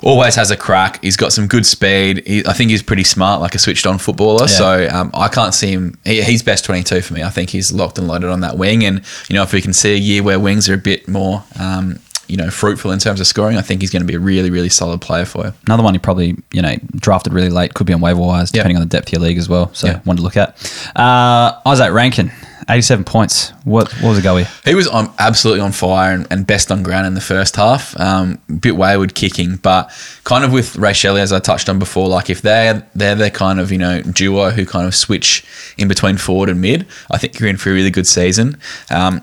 always has a crack. He's got some good speed. He, I think he's pretty smart, like a switched on footballer. Yeah. So um, I can't see him. He, he's best twenty two for me. I think he's locked and loaded on that wing. And you know if we can see a year where wings are a bit more. Um, you know, fruitful in terms of scoring. I think he's going to be a really, really solid player for you. Another one you probably, you know, drafted really late, could be on waiver wires, depending on the depth of your league as well. So Yeah. one to look at. Uh, Izak Rankine, 87 points. What what was the go here? He was on, absolutely on fire and, and best on ground in the first half. Um, bit wayward kicking, but kind of with Rachele, as I touched on before, like if they're they're the kind of you know duo who kind of switch in between forward and mid, I think you're in for a really good season. Um,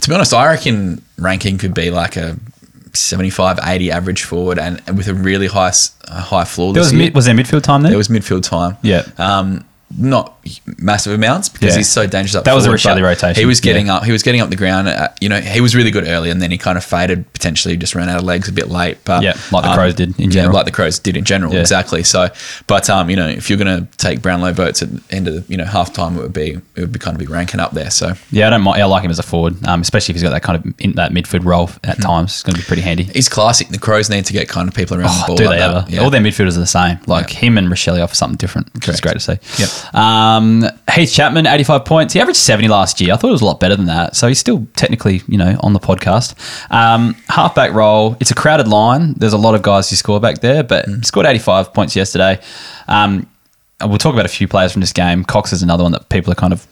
to be honest, I reckon Rankine could be like a 75, 80 average forward and, and with a really high a high floor. There this was, year. mid, was there midfield time there? There was midfield time. Yeah. Um, not massive amounts because Yeah. he's so dangerous up That was a forward, Rachele rotation. He was getting Yeah. up. He was getting up the ground. Uh, you know, he was really good early, and then he kind of faded. Potentially, just ran out of legs a bit late. But Yeah, like the um, Crows did in yeah, general. like the Crows did in general. Yeah. Exactly. So, but um, you know, if you're going to take Brownlow votes at the end of the, you know half time, it would be it would be kind of be ranking up there. So yeah, I don't mind. I like him as a forward, um, especially if he's got that kind of in that midfield role at Mm-hmm. times. It's going to be pretty handy. he's classic. The Crows need to get kind of people around the ball. Oh, Do like they ever? Yeah. All their midfielders are the same. Like Yeah. him and Rachele offer something different, which is great to see. Yep. Um, Heath Chapman, 85 points. He averaged 70 last year. I thought it was a lot better than that. So he's still technically, you know, on the podcast. Um, halfback role, it's a crowded line. There's a lot of guys who score back there, but Mm. scored 85 points yesterday. Um, we'll talk about a few players from this game. Cox is another one that people are kind of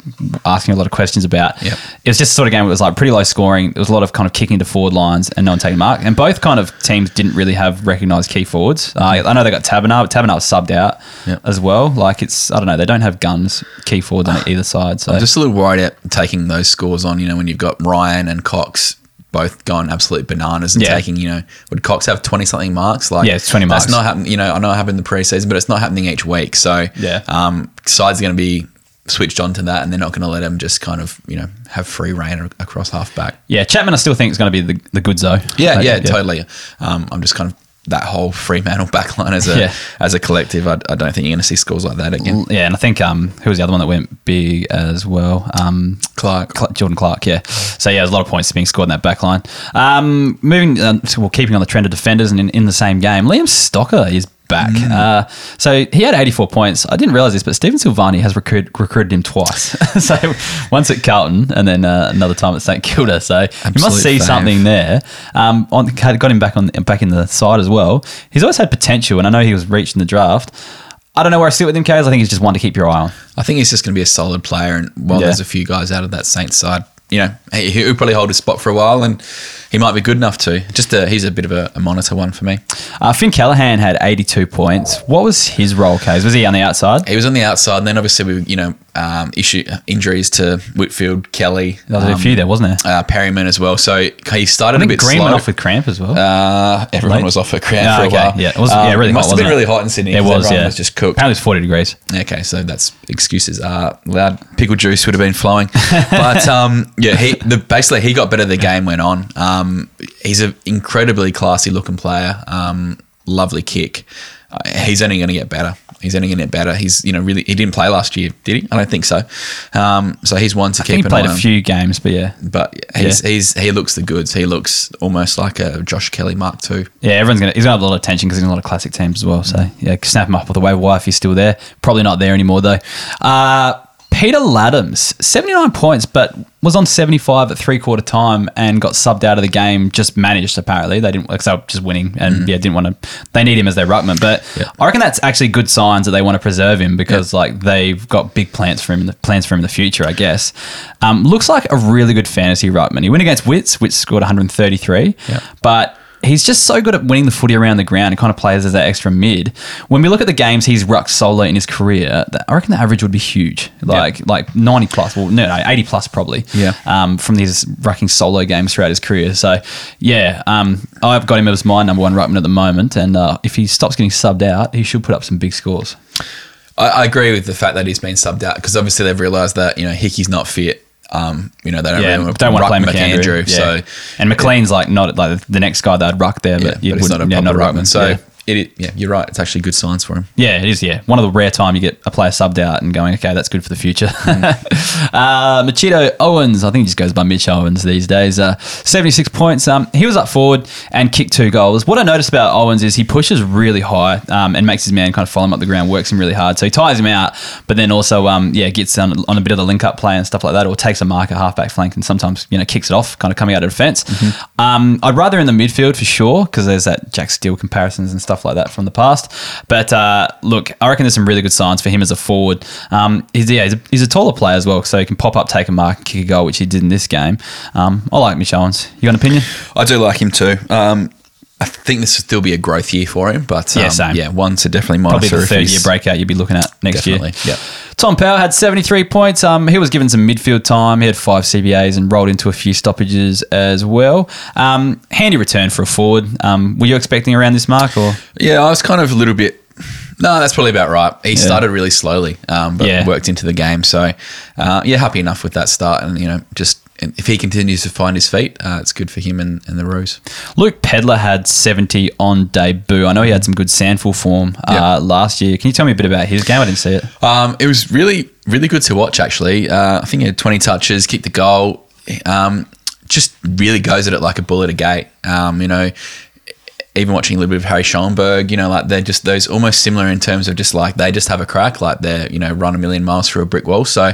asking a lot of questions about. Yep. It was just a sort of game where it was like pretty low scoring. There was a lot of kind of kicking to forward lines and no one taking mark. And both kind of teams didn't really have recognised key forwards. Uh, I know they got Taberner, but Taberner was subbed out Yep. as well. Like it's, I don't know, they don't have guns, key forwards on either side. So I'm just a little worried at taking those scores on. You know, when you've got Ryan and Cox both going absolute bananas and Yeah. taking, you know, would Cox have twenty something marks? Like, Yeah, it's 20 That's marks. not happening. You know, I know it happened in the preseason, but it's not happening each week. So Yeah. um, sides are going to be switched on to that, and they're not going to let them just kind of you know have free reign across halfback. yeah, Chapman I still think is going to be the, the good zone. Yeah, Like, yeah, totally. Um, I'm just kind of that whole Fremantle backline as a Yeah. as a collective. I, I don't think you're going to see scores like that again. Yeah, and I think um, who was the other one that went big as well? Um, Clark. Cl- Jordan Clark, yeah. So yeah, there's a lot of points being scored in that backline. Um, moving, uh, so keeping on the trend of defenders and in, in the same game, Liam Stocker is back. Mm. Uh, so he had 84 points. I didn't realize this, but Stephen Silvagni has recruit, recruited him twice. so once at Carlton and then uh, another time at St Kilda. So you must see fave. something there. Um, on, got him back on back in the side as well. He's always had potential, and I know he was reached in the draft. I don't know where I sit with him, Kaz. I think he's just one to keep your eye on. I think he's just going to be a solid player. And while Yeah. there's a few guys out of that Saints side, you know, he, he'll probably hold his spot for a while and he might be good enough to. Just a, he's a bit of a, a monitor one for me. Uh, Finn Callaghan had 82 points. What was his role, Kaes? Was he on the outside? He was on the outside, and then obviously we, you know, um, issue injuries to Whitfield, Kelly, There was a um, few there, wasn't there? uh, Perryman as well. So he started a bit Green slow. went off with cramp as well. Uh, everyone Late? was off for cramp Ah, for a okay. while. Yeah, it was- yeah, really must hot, have been it? really hot in Sydney. it was, yeah. was just cooked. Apparently it was 40 degrees. Okay, so that's excuses are loud. Pickle juice would have been flowing, but um, yeah, he the, basically he got better the game went on. Um, he's an incredibly classy looking player. Um, lovely kick. Uh, he's only going to get better. He's only going to get better. He's you know really he didn't play last year, did he? I don't think so. Um, so he's one to I keep think he played a few games, but yeah. But he's, he's he looks the goods. He looks almost like a Josh Kelly Mark II. Yeah, everyone's gonna. He's gonna have a lot of attention because he's in a lot of classic teams as well. So yeah, snap him up with a wave wire if he's still there. Probably not there anymore though. Uh, Peter Ladhams, 79 points, but was on 75 at three quarter time and got subbed out of the game. Just managed, apparently. They didn't, because they were just winning and yeah, didn't want to, they need him as their ruckman. But Yeah. I reckon that's actually good signs that they want to preserve him because like they've got big plans for him, the, plans for him in the future, I guess. Um, looks like a really good fantasy ruckman. He went against Witts, which scored 133, Yeah. but he's just so good at winning the footy around the ground and kind of plays as that extra mid. When we look at the games he's rucked solo in his career, I reckon the average would be huge, like like 90 plus, well, no, no, 80 plus probably. Yeah. Um, from these rucking solo games throughout his career. So, yeah, um, I've got him as my number one ruckman at the moment, and uh, if he stops getting subbed out, he should put up some big scores. I, I agree with the fact that he's been subbed out because obviously they've realised that you know Hickey's not fit. Um, you know they don't Yeah, really want to play ruck McAndrew. yeah. So and McLean's like not like the next guy that I'd ruck there, yeah, but, you but he's not a wouldn't- proper yeah, ruckman. So yeah. it, yeah, you're right. It's actually good signs for him. Yeah, it is. Yeah, one of the rare time you get a player subbed out and going, okay, that's good for the future. uh, Mitito Owens, I think he just goes by Mitch Owens these days. Uh, Seventy-six points. Um, he was up forward and kicked two goals. What I noticed about Owens is he pushes really high um, and makes his man kind of follow him up the ground, works him really hard. So he tires him out, but then also um, yeah gets on, on a bit of the link-up play and stuff like that, or takes a mark at halfback flank and sometimes you know kicks it off, kind of coming out of defence. Um, I'd rather in the midfield for sure because there's that Jack Steele comparisons and stuff like that from the past. But uh, look, I reckon there's some really good signs for him as a forward. Um, he's, yeah, he's a, he's a taller player as well, so he can pop up, take a mark, and kick a goal, which he did in this game. Um, I like Mitch Owens. You got an opinion? I do like him too. Um, I think this will still be a growth year for him, but um, Yeah, same. yeah, one to definitely Probably monitor. the if third year breakout you'd be looking at next Definitely, year. yeah. Tom Powell had 73 points. Um, he was given some midfield time. He had five CBAs and rolled into a few stoppages as well. Um, handy return for a forward. Um, were you expecting around this mark or? Yeah, I was kind of a little bit. No, that's probably about right. He started really slowly, um, but Yeah. worked into the game. So, uh, yeah, happy enough with that start. And you know, just if he continues to find his feet, uh, it's good for him and, and the Roos. Luke Pedlar had 70 on debut. I know he had some good SANFL form uh, Yeah. last year. Can you tell me a bit about his game? I didn't see it. Um, it was really, really good to watch. Actually, uh, I think he had 20 touches, kicked the goal. Um, just really goes at it like a bullet a gate. Um, you know, even watching a little bit of Harry Schoenberg, you know, like they're just those almost similar in terms of just like they just have a crack, like they're you know run a million miles through a brick wall. So,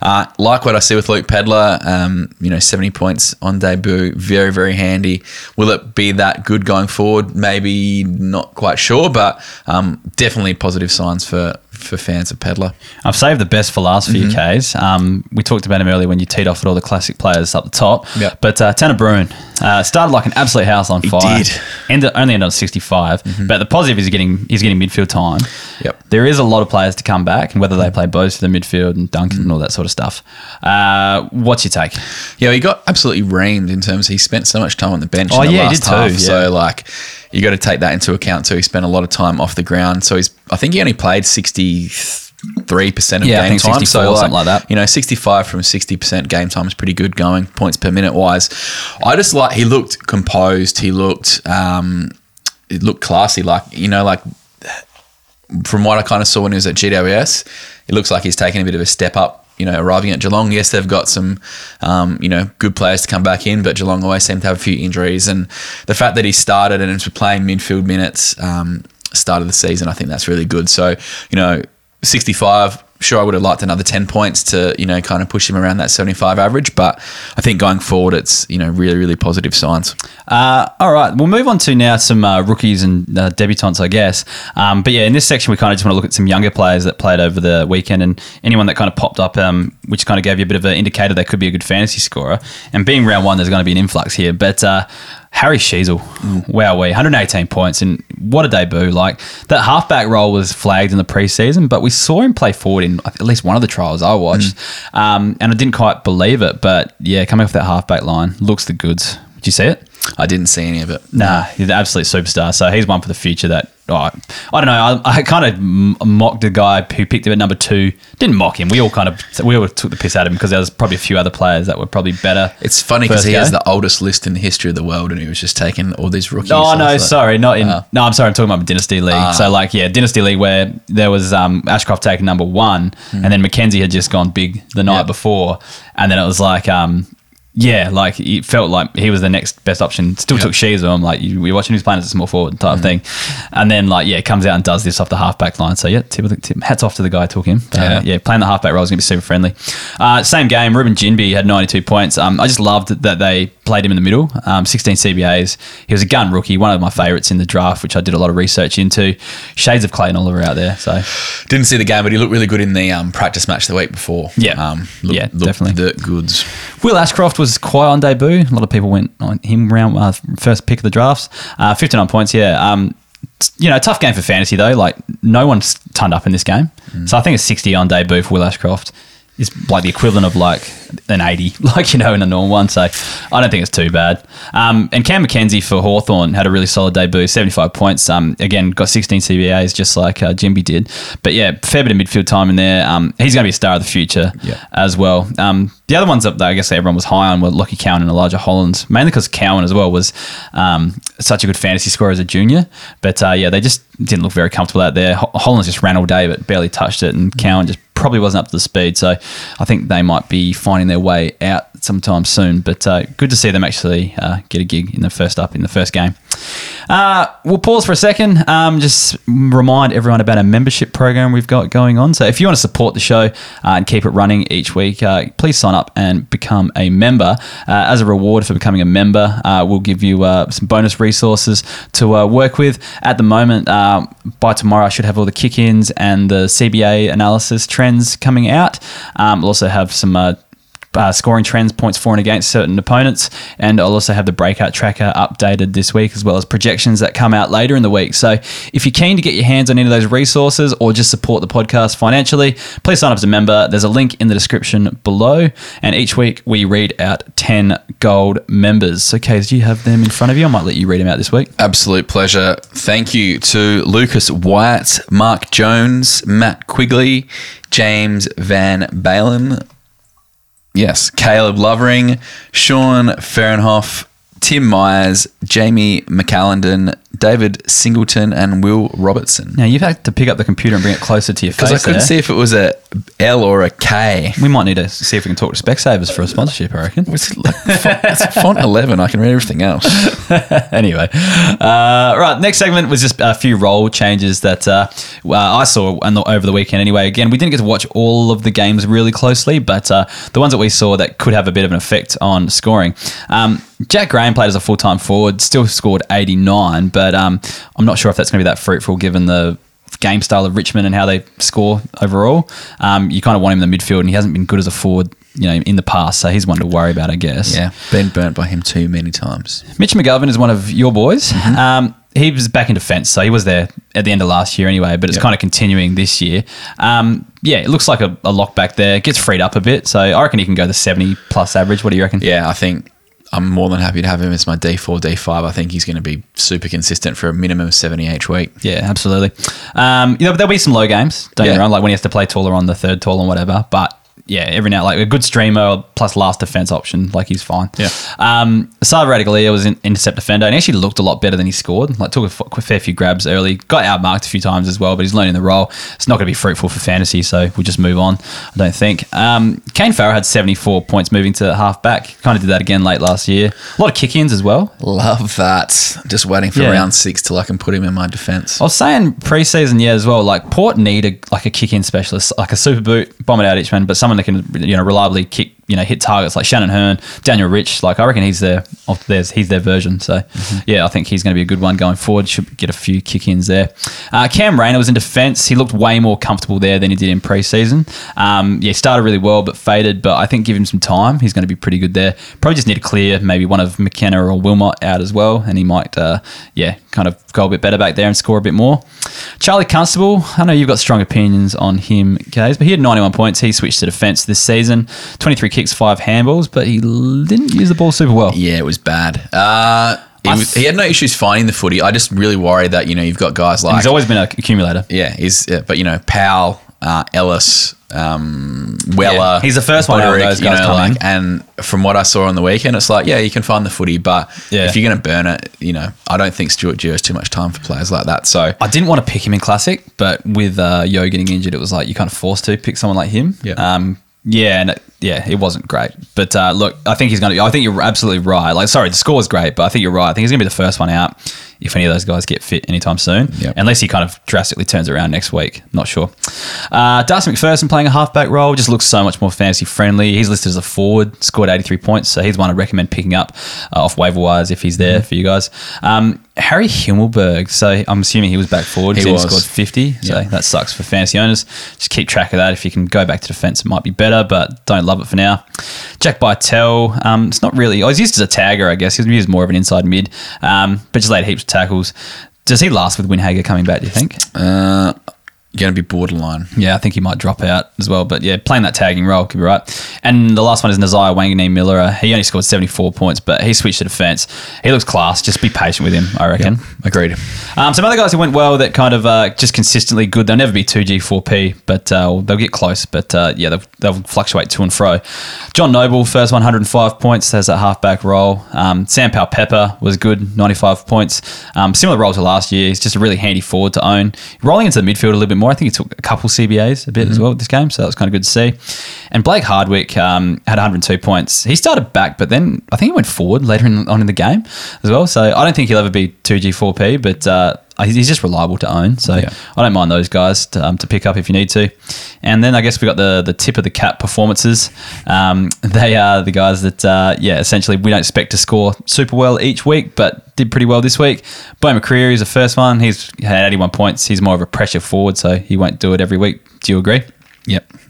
uh, like what I see with Luke Pedlar, um, you know, seventy points on debut, very very handy. Will it be that good going forward? Maybe not quite sure, but um, definitely positive signs for for fans of Pedlar. I've saved the best for last for Mm-hmm. you, Kaes. Um, we talked about him earlier when you teed off at all the classic players up the top. Yeah. But uh, Tanner Bruhn uh, started like an absolute house on fire. did. Mm-hmm. Ended, only ended on 65. But the positive is he's getting he's getting midfield time. Yep. There is a lot of players to come back, and whether they play both for the midfield and Duncan and all that sort of stuff. Uh, what's your take? Yeah, he got absolutely reamed in terms he spent so much time on the bench Oh, in the yeah, he did too, yeah. So like you got to take that into account too. He spent a lot of time off the ground. So he's I think he only played sixty three percent of Yeah, game time. 64 So or something like that. You know, sixty five from sixty percent game time is pretty good going, points per minute wise. I just like he looked composed, he looked um it looked classy, like you know, like from what I kind of saw when he was at GWS, it looks like he's taking a bit of a step up. You know, arriving at Geelong, yes, they've got some, um, you know, good players to come back in, but Geelong always seem to have a few injuries. And the fact that he started and is playing midfield minutes, um, start of the season, I think that's really good. So, you know, 65. Sure, I would have liked another 10 points to, you know, kind of push him around that 75 average. But I think going forward, it's, you know, really, really positive signs. Uh, all right, we'll move on to now some uh, rookies and uh, debutants, I guess. Um, but yeah, in this section, we kind of just want to look at some younger players that played over the weekend and anyone that kind of popped up, um, which kind of gave you a bit of an indicator they could be a good fantasy scorer. And being round one, there's going to be an influx here. But uh, Harry Sheezel, wow, we 118 points and what a debut! Like that halfback role was flagged in the preseason, but we saw him play forward in at least one of the trials I watched, um, and I didn't quite believe it. But yeah, coming off that halfback line, looks the goods. Did you see it? I didn't see any of it. Nah, he's an absolute superstar. So he's one for the future. That oh, I don't know. I, I kind of m- mocked the guy who picked him at number two. Didn't mock him. We all kind of we all took the piss out of him because there was probably a few other players that were probably better. It's funny because he go? has the oldest list in the history of the world, and he was just taking all these rookies. Oh no, like- sorry, not in. Oh. No, I'm sorry. I'm talking about Dynasty League. so like, yeah, Dynasty League where there was um, Ashcroft taking number one, and then Mackenzie had just gone big the night Yep. before, and then it was like, um, Yeah, like it felt like he was the next best option. Still took Shea's I'm like you, you're watching who's playing as a small forward type Mm. thing, and then like yeah, comes out and does this off the halfback line. So yeah, tip, tip, hats off to the guy who took him. Yeah. yeah, playing the halfback role is going to be super friendly. Uh, same game, Reuben Ginbey had 92 points. Um, I just loved that they played him in the middle. Um, 16 CBAs. He was a gun rookie, one of my favourites in the draft, which I did a lot of research into. Shades of Clayton Oliver out there. So Didn't see the game, but he looked really good in the um, practice match the week before. Yeah. um, looked, Yeah, definitely. the goods. Will Ashcroft was quiet on debut. A lot of people went on him round uh, first pick of the drafts. Uh, 59 points, yeah. Um, you know, tough game for fantasy though. Like no one's turned up in this game, so I think a 60 on debut for Will Ashcroft is like the equivalent of like an 80, like you know, in a normal one. So I don't think it's too bad. Um, and Cam Mackenzie for Hawthorn had a really solid debut, 75 points. Um, again, got 16 CBAs just like uh, Ginbey did. But yeah, fair bit of midfield time in there. Um, he's going to be a star of the future Yeah. as well. Um, the other ones that I guess everyone was high on were Lockie Cowan and Elijah Hollands, mainly because Cowan as well was um, such a good fantasy scorer as a junior. But uh, yeah, they just didn't look very comfortable out there. Ho- Hollands just ran all day, but barely touched it, and Cowan just probably wasn't up to the speed. So I think they might be finding their way out sometime soon. But uh, good to see them actually uh, get a gig in the first up in the first game. Uh, we'll pause for a second. Um, just remind everyone about a membership program we've got going on. So if you want to support the show uh, and keep it running each week, uh, please sign up and become a member. Uh, as a reward for becoming a member, we'll give you some bonus resources to work with. At the moment, by tomorrow, I should have all the kick-ins and the CBA analysis trends coming out. Um, we'll also have some. Uh, scoring trends, points for and against certain opponents, and I'll also have the breakout tracker updated this week, as well as projections that come out later in the week. So, if you're keen to get your hands on any of those resources or just support the podcast financially, please sign up as a member. There's a link in the description below, and each week we read out 10 gold members. So, Kaes, do you have them in front of you? I might let you read them out this week. Absolute pleasure. Thank you to Lucas Wyatt, Mark Jones, Matt Quigley, James Van Balen. Yes, Caleb Lovering, Sean Fahrenhoff, Tim Myers, Jamie McAllendon, David Singleton, and Will Robertson. Now, you've had to pick up the computer and bring it closer to your face. Because I couldn't there. see if it was a L or a K. We might need to see if we can talk to Specsavers for a sponsorship, I reckon. It's, like font, it's font 11. I can read everything else. anyway, uh, right. Next segment was just a few role changes that uh, I saw over the weekend. Anyway, again, we didn't get to watch all of the games really closely, but uh, the ones that we saw that could have a bit of an effect on scoring. Um, Jack Graham played as a full time forward, still scored 89, but um, I'm not sure if that's going to be that fruitful given the game style of Richmond and how they score overall. Um, you kind of want him in the midfield, and he hasn't been good as a forward. You know, in the past, so he's one to worry about, I guess. Yeah, been burnt by him too many times. Mitch McGovern is one of your boys. Um, he was back in defence, so he was there at the end of last year anyway, but it's Yep. kind of continuing this year. Um, yeah, it looks like a, a lock back there. Gets freed up a bit, so I reckon he can go the 70 plus average. What do you reckon? Yeah, I think I'm more than happy to have him as my D4, D5. I think he's going to be super consistent for a minimum of 70 each week. Yeah, absolutely. Um, you know, there'll be some low games. Don't Yeah. wrong, like when he has to play taller on the third tall and whatever. But yeah, every now like a good streamer plus last defense option, like he's fine. Yeah. Um, Sava Radicalea was an intercept defender and he actually looked a lot better than he scored. Like took a, f- a fair few grabs early, got outmarked a few times as well, but he's learning the role. It's not going to be fruitful for fantasy, so we'll just move on. I don't think. Um, Kane Farrell had 74 points moving to half back. Kind of did that again late last year. A lot of kick-ins as well. Love that. Just waiting for Yeah. round six till I can put him in my defense. I was saying preseason, yeah, as well. Like Port need a like a kick in specialist, like a super boot, bomb it out each man, but someone that can you know reliably kick, you know, hit targets like Shannon Hurn, Daniel Rich. Like I reckon he's their of theirs, he's their version. So yeah, I think he's going to be a good one going forward. Should get a few kick ins there. Uh, Cam Rayner was in defence. He looked way more comfortable there than he did in preseason. Um, yeah, started really well but faded. But I think give him some time, he's going to be pretty good there. Probably just need to clear maybe one of McKenna or Wilmot out as well, and he might uh, yeah kind of go a bit better back there and score a bit more. Charlie Constable, I know you've got strong opinions on him, Gaze, but he had 91 points. He switched to defence this season. 23 kicks, five handballs, but he didn't use the ball super well. Yeah, it was bad. Uh, he, was, he had no issues finding the footy. I just really worry that, you know, you've got guys like. He's always been an accumulator. yeah, he's, uh, but, you know, Powell, uh, Ellis, um, Weller. Yeah, he's the first one out of those you know, coming. like, and from what I saw on the weekend, it's like, yeah, you can find the footy, but Yeah. if you're going to burn it, you know, I don't think Stuart Dew has too much time for players like that. So, I didn't want to pick him in classic, but with uh, Yo getting injured, it was like you kind of forced to pick someone like him. Yeah. Um, Yeah, and it, yeah, it wasn't great. But uh, look, I think he's going to. I think you're absolutely right. Like, sorry, the score's great, but I think you're right. I think he's going to be the first one out if any of those guys get fit anytime soon. Yep. Unless he kind of drastically turns around next week. Not sure. Uh, Darcy McPherson playing a halfback role just looks so much more fantasy friendly. He's listed as a forward, scored 83 points, so he's one I'd recommend picking up uh, off waiver wires if he's there Mm-hmm. for you guys. Um, Harry Himmelberg, so I'm assuming he was back forward. He scored 50, so Yeah. that sucks for fantasy owners. Just keep track of that. If you can go back to defense, it might be better, but don't love it for now. Jack Bytel, um, it's not really. I was used as a tagger, I guess. He was used more of an inside mid, um, but just laid heaps of tackles. Does he last with Winhager coming back? Do you think? Uh, going to be borderline. Yeah, I think he might drop out as well. But yeah, playing that tagging role could be right. And the last one is Nasiah Wanganeen-Milera. Uh, He only scored 74 points, but he switched to defense. He looks class. Just be patient with him, I reckon. Agreed. Um, some other guys who went well that kind of uh, just consistently good. They'll never be 2G, 4P, but uh, they'll get close. But uh, yeah, they'll, they'll fluctuate to and fro. John Noble, first 105 points, has that halfback role. Um, Sam Powell Pepper was good, 95 points. Um, similar role to last year. He's just a really handy forward to own. Rolling into the midfield a little bit more. I think he took a couple CBAs a bit as well this game, so that was kind of good to see. And Blake Hardwick um, had 102 points. He started back, but then I think he went forward later in, on in the game as well. So I don't think he'll ever be 2G, 4P, but uh, he's just reliable to own. So Yeah. I don't mind those guys to, um, to pick up if you need to. And then I guess we got the the tip of the cap performances. Um, they are the guys that, uh, yeah, essentially we don't expect to score super well each week, but did pretty well this week. Beau McCreery is the first one. He's had 81 points. He's more of a pressure forward, so he won't do it every week. Do you agree?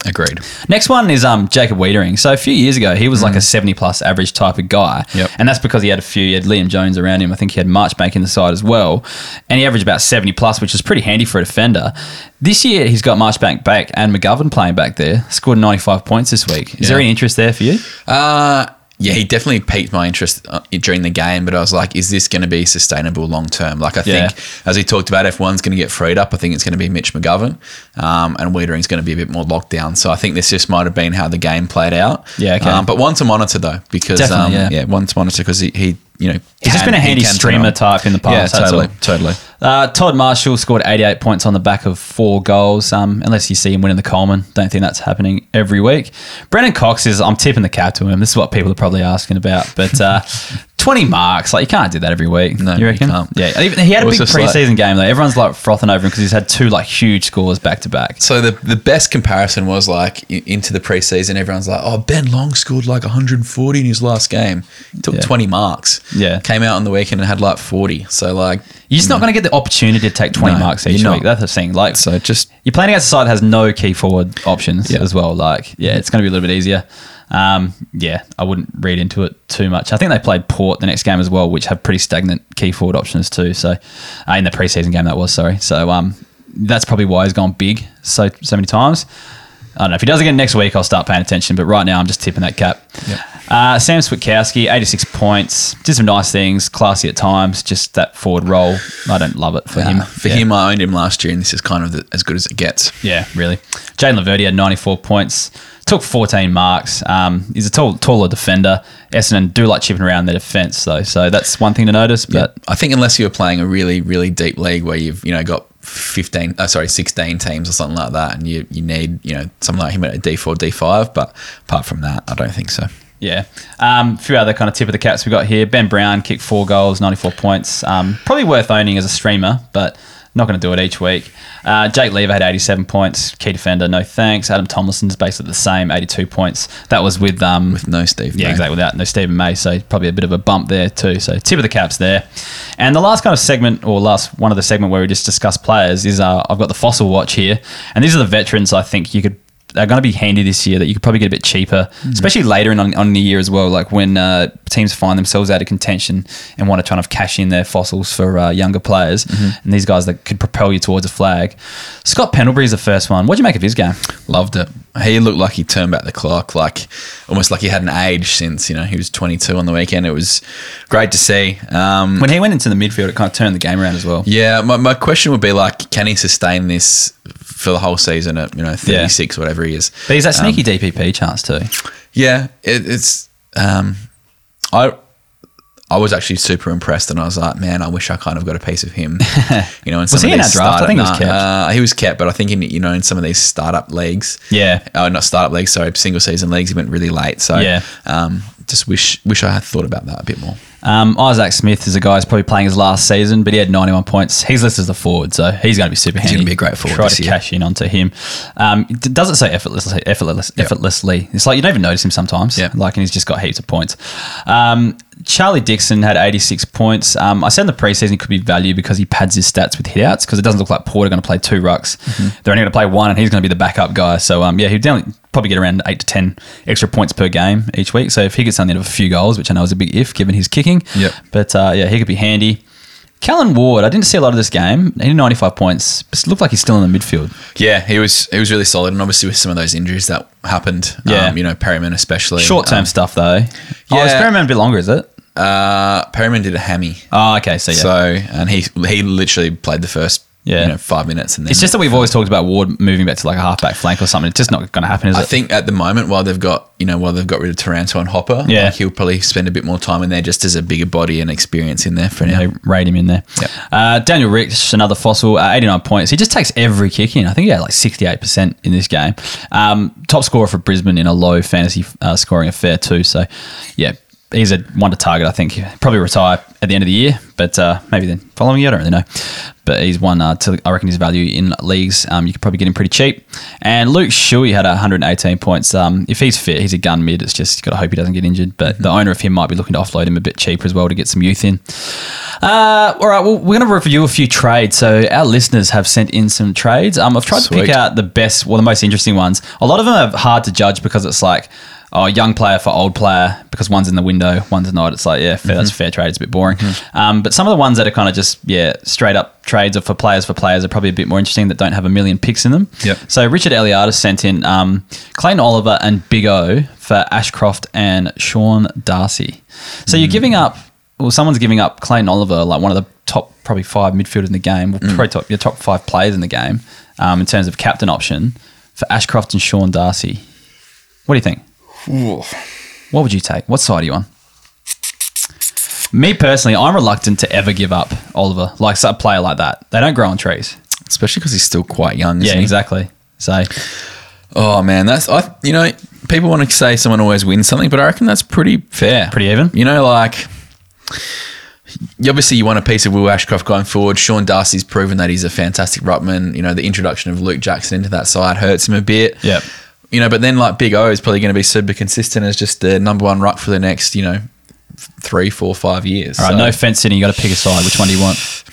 Agreed. Next one is um, Jacob Weitering. So a few years ago, he was like a 70 plus average type of guy. Yep. And that's because he had a few, he had Liam Jones around him. I think he had Marchbank in the side as well. And he averaged about 70 plus, which is pretty handy for a defender. This year, he's got Marchbank back and McGovern playing back there. Scored 95 points this week. Is there any interest there for you? Uh, yeah, he definitely piqued my interest uh, during the game, but I was like, is this going to be sustainable long term? Like, I Yeah. think, as we talked about, if one's going to get freed up, I think it's going to be Mitch McGovern, um, and Weitering's going to be a bit more locked down. So I think this just might have been how the game played out. Yeah, okay. Um, but one to monitor though, because um, Definitely, yeah. one to monitor because he, he, you know, He's just been a handy streamer type in the past. Yeah, totally, totally. Uh, Todd Marshall scored 88 points on the back of four goals. Um, unless you see him winning the Coleman, don't think that's happening every week. Brennan Cox is. I'm tipping the cap to him. This is what people are probably asking about. But uh, 20 marks, like you can't do that every week. No, you you reckon? can't. Yeah, even, he had a big just like- preseason game though. Everyone's like frothing over him because he's had two like huge scores back to back. So the the best comparison was like into the preseason. Everyone's like, "Oh, Ben Long scored like 140 in his last game. He took Yeah. 20 marks. Yeah. came out on the weekend and had like 40. So like, You're just not going to get the opportunity to take 20 No, marks each week. That's the thing. Like, so just You're playing against a side that has no key forward options Yeah. as well. Like, yeah, it's going to be a little bit easier. Um, yeah, I wouldn't read into it too much. I think they played Port the next game as well, which have pretty stagnant key forward options too. So, uh, in the preseason game, that was sorry. So, um, that's probably why he's gone big so so many times. I don't know if he does again next week. I'll start paying attention. But right now, I'm just tipping that cap. Uh, Sam Switkowski, 86 points, did some nice things, classy at times. Just that forward role, I don't love it for him. for Yeah. him, I owned him last year, and this is kind of the, as good as it gets. Yeah, really. Jayden Laverde had 94 points, took 14 marks. Um, he's a tall, taller defender. Essendon do like chipping around their defence, though. So that's one thing to notice. But I think unless you're playing a really really deep league where you've you know got 15, uh, sorry, 16 teams or something like that, and you you need you know something like him at a D4, D5. But apart from that, I don't think so. yeah, um, a few other kind of tip of the caps we got here. Ben Brown kicked four goals, 94 points. Um, probably worth owning as a streamer, but not going to do it each week. Uh, Jake Lever had 87 points. Key defender, no thanks. Adam Tomlinson's basically the same, 82 points. That was with um, With no Steve, Yeah, May. exactly. Without no Stephen May, so probably a bit of a bump there too. So tip of the caps there. And the last kind of segment, or last one of the segment where we just discuss players, is uh, I've got the fossil watch here, and these are the veterans I think you could. They're going to be handy this year that you could probably get a bit cheaper, especially later in on, on the year as well. Like when uh, teams find themselves out of contention and want to try and cash in their fossils for uh, younger players, and these guys that could propel you towards a flag. Scott Pendlebury is the first one. What do you make of his game? Loved it. He looked like he turned back the clock, like almost like he hadn't aged since you know he was 22 on the weekend. It was great to see. Um, When he went into the midfield, it kind of turned the game around as well. yeah, my, my question would be like, can he sustain this for the whole season at you know 36 whatever he is? But he's that Um, sneaky DPP chance too. Yeah, it, it's. Um, I I was actually super impressed, and I was like, man, I wish I kind of got a piece of him. You know, in Was some he of in these our draft? I think he was kept. Uh, he was kept, but I think in you know in some of these startup leagues, Yeah. oh, not startup leagues, sorry, single season leagues, he went really late. So Yeah. um, just wish wish I had thought about that a bit more. Um, Isaac Smith is a guy who's probably playing his last season, but he had 91 points. He's listed as a forward, so he's going to be super handy. He's gonna be a great forward Try to year. cash in onto him. Um, it doesn't say effortlessly, effortless, effortlessly. It's like you don't even notice him sometimes. Yeah. Like, and he's just got heaps of points. Um, Charlie Dixon had 86 points. Um, I said in the preseason he could be value because he pads his stats with hitouts because it doesn't look like Porter going to play two rucks. Mm-hmm. They're only going to play one, and he's going to be the backup guy. So um, yeah, he'd probably get around eight to ten extra points per game each week. So if he gets something of a few goals, which I know is a big if given his kicking, Yep. But uh, yeah, he could be handy. Callan Ward, I didn't see a lot of this game. He had 95 points, but it looked like he's still in the midfield. Yeah, he was he was really solid, and obviously with some of those injuries that happened, Yeah. um, you know, Perryman especially. Short term um, stuff though. Yeah. Oh, is Perryman a bit longer, is it? Uh, Perryman did a hammy. Oh, okay. So yeah. So and he he literally played the first Yeah. you know five minutes and then it's just that we've always talked about Ward moving back to like a halfback flank or something. It's just not going to happen, is I it? think at the moment while they've got you know while they've got rid of Taranto and Hopper, Yeah. like, he'll probably spend a bit more time in there just as a bigger body and experience in there for now. They rate him in there. Yep. Uh, Daniel Rich, another fossil, uh, 89 points. He just takes every kick in. I think he had like 68% in this game. Um, top scorer for Brisbane in a low fantasy uh, scoring affair, too. So, yeah, he's a one to target, I think. He'll Probably retire at the end of the year, but uh, maybe then following year, I don't really know. But he's one uh, to, I reckon, his value in leagues. Um, you could probably get him pretty cheap. And Luke Shuey had 118 points. Um, if he's fit, he's a gun mid. It's just, got to hope he doesn't get injured. But the owner of him might be looking to offload him a bit cheaper as well to get some youth in. Uh, all right, well, we're going to review a few trades. So our listeners have sent in some trades. Um, I've tried to pick out the best, well, the most interesting ones. A lot of them are hard to judge because it's like, oh, young player for old player because one's in the window, one's not. It's like, yeah, fair, that's a fair trade. It's a bit boring. Um, but some of the ones that are kind of just, yeah, straight up trades or for players for players are probably a bit more interesting that don't have a million picks in them. Yep. So Richard Eliadis sent in um, Clayton Oliver and Big O for Ashcroft and Sean Darcy. So you're giving up, well, someone's giving up Clayton Oliver, like one of the top probably five midfielders in the game, well, probably top, your top five players in the game um, in terms of captain option for Ashcroft and Sean Darcy. What do you think? What would you take? What side are you on? Me personally, I'm reluctant to ever give up Oliver, like a player like that. They don't grow on trees. Especially because he's still quite young. Yeah, he? exactly. So Oh man, that's I. You know, people want to say someone always wins something, but I reckon that's pretty fair. Pretty even. You know, like obviously you want a piece of Will Ashcroft going forward. Sean Darcy's proven that he's a fantastic ruckman. You know, the introduction of Luke Jackson into that side hurts him a bit. Yep. You know, but then like Big O is probably going to be super consistent as just the number one ruck for the next, you know, three, four, five years. All right, So- no fence sitting. You got to pick a side. Which one do you want?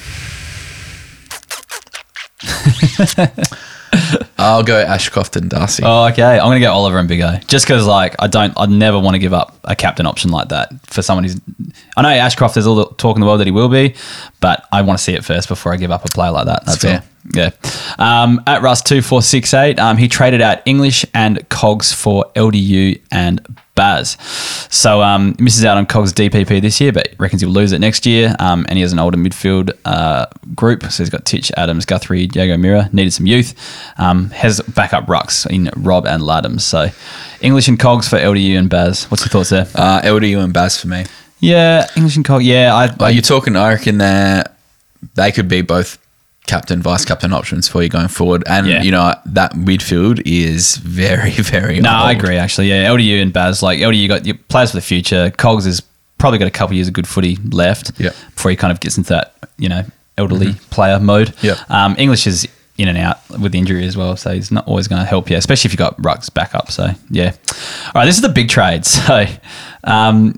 I'll go Ashcroft and Darcy. Oh, okay. I'm gonna go Oliver and Big O, just because like I don't, I'd never want to give up a captain option like that for someone who's. I know Ashcroft. There's all the talk in the world that he will be, but I want to see it first before I give up a player like that. That's fair. all. Yeah. Um, at Russ two four six eight, um, he traded out English and Cogs for LDU and Baz. So um, misses out on Cogs DPP this year, but reckons he'll lose it next year. Um, and he has an older midfield uh, group, so he's got Titch, Adams, Guthrie, Diego Mira. Needed some youth. Um, has backup rucks in Rob and Laddams. So English and Cogs for LDU and Baz. What's your thoughts there? Uh, LDU and Baz for me. Yeah, English and Cogs. Yeah, I. Like you're talking, I reckon that they could be both captain, vice captain options for you going forward. And Yeah. you know that midfield is very, very. No, I agree. Actually, yeah, LDU and Baz. Like LDU got your players for the future. Cogs has probably got a couple of years of good footy left. Yep. Before he kind of gets into that, you know, elderly player mode. Yep. Um, English is in and out with injury as well, so he's not always going to help you, especially if you've got Rucks back up. So yeah. All right, this is the big trade. So. Um,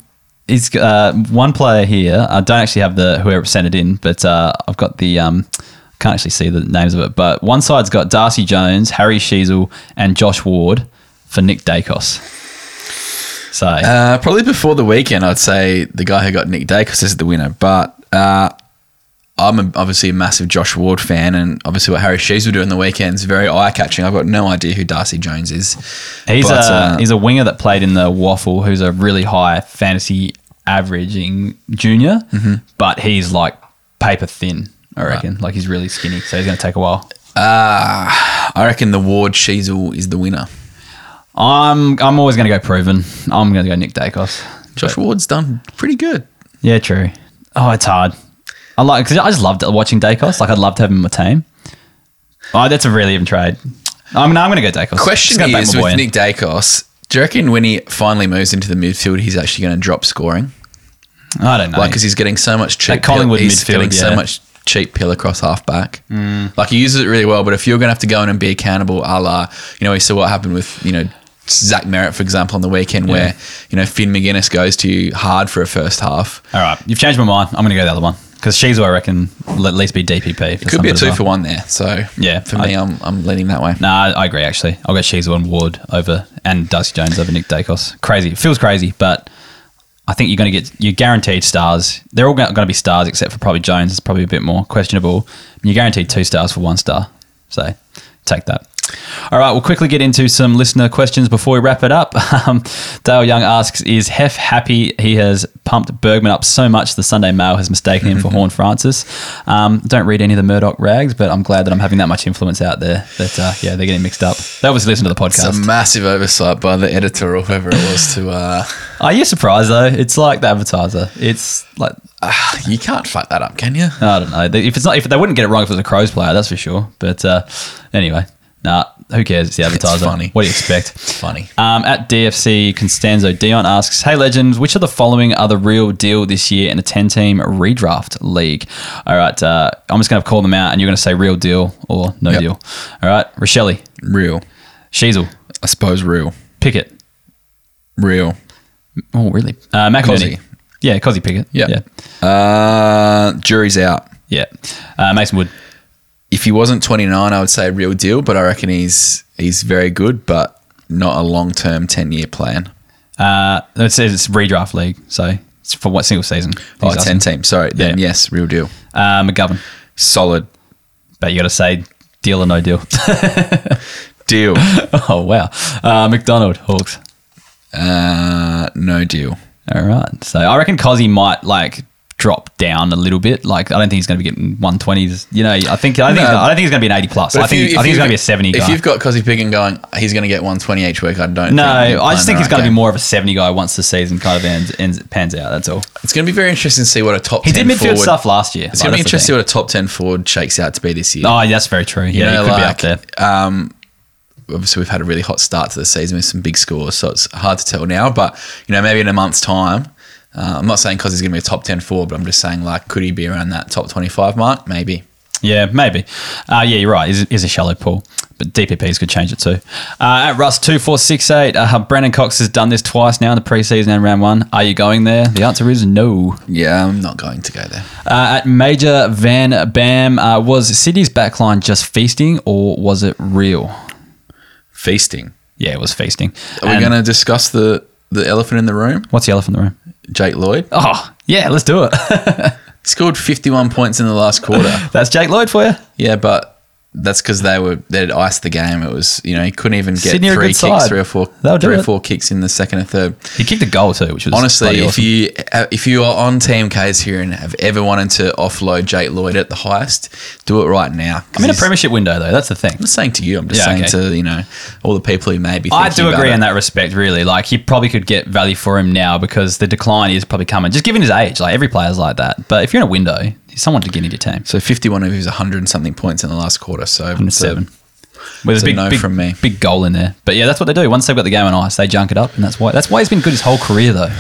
He's uh, one player here. I don't actually have the whoever sent it in, but uh, I've got the um, can't actually see the names of it. But one side's got Darcy Jones, Harry Sheezel, and Josh Ward for Nick Daicos. So Uh, probably before the weekend, I'd say the guy who got Nick Daicos is the winner. But uh, I'm a, obviously a massive Josh Ward fan, and obviously what Harry Shees will do on the weekends very eye catching. I've got no idea who Darcy Jones is. he's But, a uh, he's a winger that played in the WAFL, who's a really high fantasy averaging junior, Mm-hmm. but he's like paper thin. I reckon, like he's really skinny, so he's going to take a while. uh, I reckon the Ward Sheezel is the winner. I'm I'm always going to go proven. I'm going to go Nick Daicos. Josh Ward's done pretty good. Yeah, true. Oh, it's hard. I like because I just loved watching Daicos. Like I'd love to have him in my team. Oh, that's a really even trade. I'm gonna, I'm gonna go Daicos. Question is with in. Nick Daicos, do you reckon when he finally moves into the midfield, he's actually going to drop scoring? I don't know. Like, because he's getting so much cheap. That Collingwood he's midfield, getting so yeah. Mm. much cheap pill across halfback. Mm. Like he uses it really well, but if you're going to have to go in and be accountable, a la, you know, we saw what happened with you know Zach Merrett, for example, on the weekend, where you know Finn Maginness goes to you hard for a first half. All right, you've changed my mind. I'm gonna go the other one because she's I reckon will at least be DPP. For Could be a two as for one there. So Yeah, for me, I'm I'm leaning that way. Nah, I agree. Actually, I'll go Sheezel and Ward over and Darcy Jones over Nick Daicos. Crazy, it feels crazy, but I think you're going to get you're guaranteed stars. They're all going to be stars except for probably Jones. It's probably a bit more questionable. You're guaranteed two stars for one star. So take that. All right, we'll quickly get into some listener questions before we wrap it up. Um, Dale Young asks Is Heff happy he has pumped Bergman up so much the Sunday Mail has mistaken him for Horne-Francis? Um, don't read any of the Murdoch rags, but I'm glad that I'm having that much influence out there that, uh, yeah, they're getting mixed up. They obviously listen to the It's a massive oversight by the editor or whoever it was to. Uh, Are you surprised, though? It's like the advertiser. It's like, you can't fuck that up, can you? I don't know. If it's not, if they wouldn't get it wrong if it was a Crows player, that's for sure. But uh, anyway, nah, who cares? It's the advertiser. funny. What do you expect? It's funny. Um, at DFC Constanzo, Dion asks, Hey legends, which of the following are the real deal this year in a 10 team redraft league? All right, uh, I'm just going to call them out and you're going to say real deal or no Yep. deal. All right, Rachele, Real. Sheezel, I suppose real. Pickett. Real. Oh, really? Uh, McInerney. Yeah, Cozzy Pickett. Yep. Yeah. Uh, jury's out. Yeah. Uh, Mason Wood. If he wasn't 29, I would say real deal, but I reckon he's he's very good, but not a long term 10 year plan. Uh, it says it's redraft league, so it's for what single season? Oh, He's 10 team. Sorry. Then Yeah. yes, real deal. Uh, McGovern. Solid But you got to say deal or no deal. deal. oh, wow. Uh, Macdonald, Hawks. uh, no deal. All right. So I reckon Cozzy might like drop down a little bit. Like I don't think he's going to be getting 120s. You know, I think I think No. I don't think he's going to be an 80 plus. I think you- I think he's going to be a 70 If guy. you've got Cosy Piggin going, he's going to get 120 each week. I don't. no, I just think he's going to be more of a 70 guy once the season kind of ends, ends pans out. That's all. It's going to be very interesting to see what a top. He 10 did midfield forward, stuff last year. It's Like, going to be interesting to see what a top 10 forward shakes out to be this year. Oh, that's very true. You Yeah, know, he could like, be up there. um, obviously we've had a really hot start to the season with some big scores, so it's hard to tell now. But you know, maybe in a month's time, uh, I'm not saying because he's going to be a top ten forward, but I'm just saying like, could he be around that top 25 mark? Maybe. Yeah, maybe. Uh, yeah, you're right. Is is a shallow pool, but DPPs could change it too. Uh, at Russ two four six eight, uh, Brennan Cox has done this twice now in the preseason and round one. Are you going there? The answer is no. Yeah, I'm not going to go there. Uh, at Major Van Bam, uh, was Sydney's backline just feasting or was it real? Feasting. Yeah, it was feasting. Are we going to discuss the the elephant in the room? What's the elephant in the room? Jake Lloyd Oh, yeah, let's do it. he scored 51 points in the last quarter. That's Jake Lloyd for you. yeah, but. That's because they were they'd iced the game. It was you know he couldn't even get Sydney are a three good kicks, side. three or four, They'll do three or it. four kicks in the second and third. He kicked a goal too, which was Honestly, bloody if awesome. you uh, if you are on Team Kaes here and have ever wanted to offload Jake Lloyd at the highest, do it right now. I'm in a premiership window though. That's the thing. I'm not saying to you. I'm just Yeah, saying okay. to you know all the people who may be. I thinking do about agree it. in that respect, really. Like, he probably could get value for him now because the decline is probably coming, just given his age. Like, every player's like that. But if you're in a window, someone to get into your team. So 51 of his 100 and something points in the last quarter. So it's a- 107. With it's a big, no big, from me. big goal in there. But yeah, that's what they do. Once they've got the game on ice, they junk it up, and that's why that's why he's been good his whole career, though.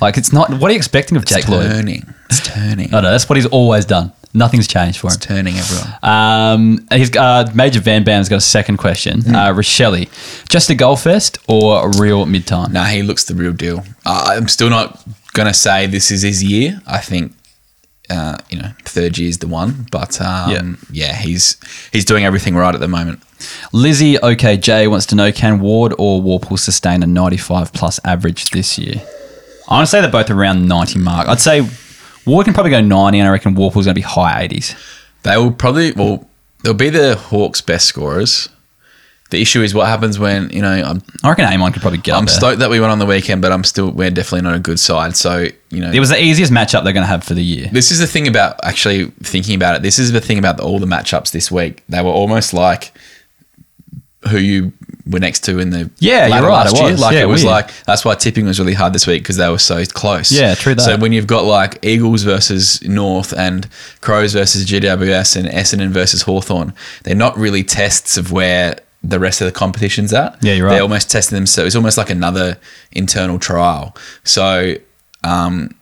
Like, it's not. What are you expecting of It's Jake Lloyd? turning. It's turning. I know that's what he's always done. Nothing's changed for him. It's turning everyone. Um, he's uh, Major Van Bam's got a second question. Hmm. Uh, Rachele, just a goal fest or a real mid time? Nah, he looks the real deal. Uh, I'm still not gonna say this is his year. I think. Uh, you know, third year is the one, but um, Yeah. yeah, he's he's doing everything right at the moment. Lizzie OKJ wants to know can Ward or Worpel sustain a 95 plus average this year? I want to say they're both around 90 mark. I'd say Ward can probably go 90, and I reckon Worpel's going to be high 80s. They will probably well, they'll be the Hawks' best scorers. The issue is what happens when you know I'm I reckon Amon could probably get I'm up there. stoked that we went on the weekend, but I'm still we're definitely not a good side. So you know It was the easiest matchup they're going to have for the year. this is the thing about actually thinking about it. This is the thing about all the matchups this week. They were almost like who you were next to in the Yeah, you're right, last year. was. Like Yeah, it was weird. like that's why tipping was really hard this week because they were so close. Yeah, true that. So when you've got like Eagles versus North and Crows versus GWS and Essendon versus Hawthorn, they're not really tests of where the rest of the competition's at. Yeah, you're right. They're almost testing them. So it's almost like another internal trial. So um,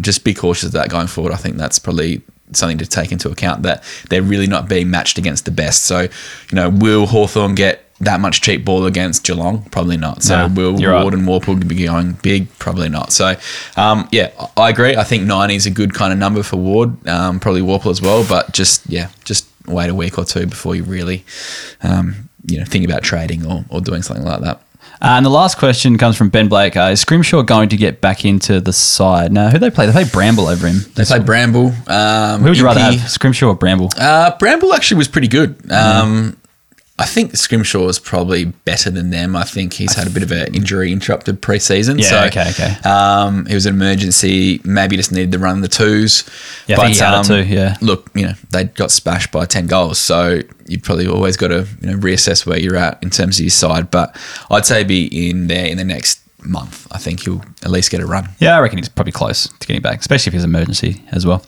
just be cautious of that going forward. I think that's probably something to take into account that they're really not being matched against the best. So, you know, will Hawthorn get that much cheap ball against Geelong? Probably not. So, will right. Ward and Worpel be going big? Probably not. So, um, yeah, I agree. I think 90 is a good kind of number for Ward, um, probably Warple as well. But just, yeah, just wait a week or two before you really, um, you know, think about trading or, or doing something like that. Uh, and the last question comes from Ben Blake. Uh, is Scrimshaw going to get back into the side? Now, who they play? They play Bramble over him. They play Bramble. Um, Who would you rather have, Scrimshaw or Bramble? Uh, Bramble actually was pretty good. Um, I think Scrimshaw is probably better than them. I think he's had a bit of an injury interrupted preseason. Yeah, so, okay, okay. Um, he was an emergency. Maybe just needed to run the twos. Yeah, I think he had it too, yeah. Look, you know they got splashed by ten goals, so you probably always got to you know reassess where you're at in terms of your side. But I'd say be in there in the next month. I think he'll at least get a run. Yeah, I reckon he's probably close to getting back, especially if he's emergency as well.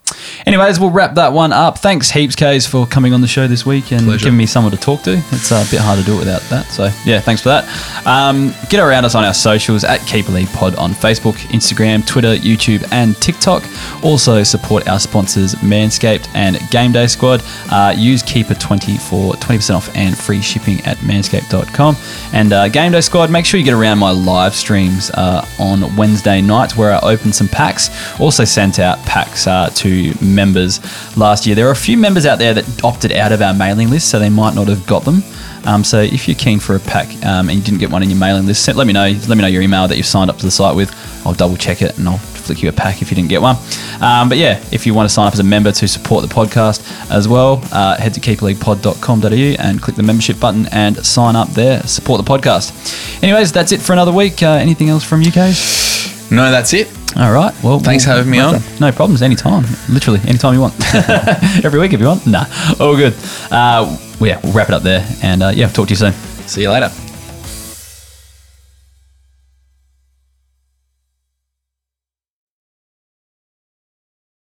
Anyways, we'll wrap that one up. Thanks heaps, Kaes, for coming on the show this week and Pleasure. giving me someone to talk to. It's uh, a bit hard to do it without that. So, yeah, thanks for that. Um, get around us on our socials at Keeper League Pod on Facebook, Instagram, Twitter, YouTube, and TikTok. Also, support our sponsors Manscaped and Game Day Squad. Uh, use Keeper20 for 20% off and free shipping at manscaped.com. And uh, Game Day Squad, make sure you get around my live streams uh, on Wednesday nights where I open some packs. Also sent out packs uh, members last year. There are a few members out there that opted out of our mailing list, so they might not have got them. Um, so if you're keen for a pack um, and you didn't get one in your mailing list, let me know. Let me know your email that you've signed up to the site with. I'll double check it and I'll flick you a pack if you didn't get one. Um, but yeah, if you want to sign up as a member to support the podcast as well, uh, head to keeperleaguepod.com.au and click the membership button and sign up there. Support the podcast. Anyways, that's it for another week. Uh, anything else from you guys? No, that's it. All right. Well, Thanks for having me on. that. No problems. Anytime. Literally, anytime you want. Every week if you want. Nah. All good. Uh, well, yeah, we'll wrap it up there. And uh, yeah, talk to you soon. See you later.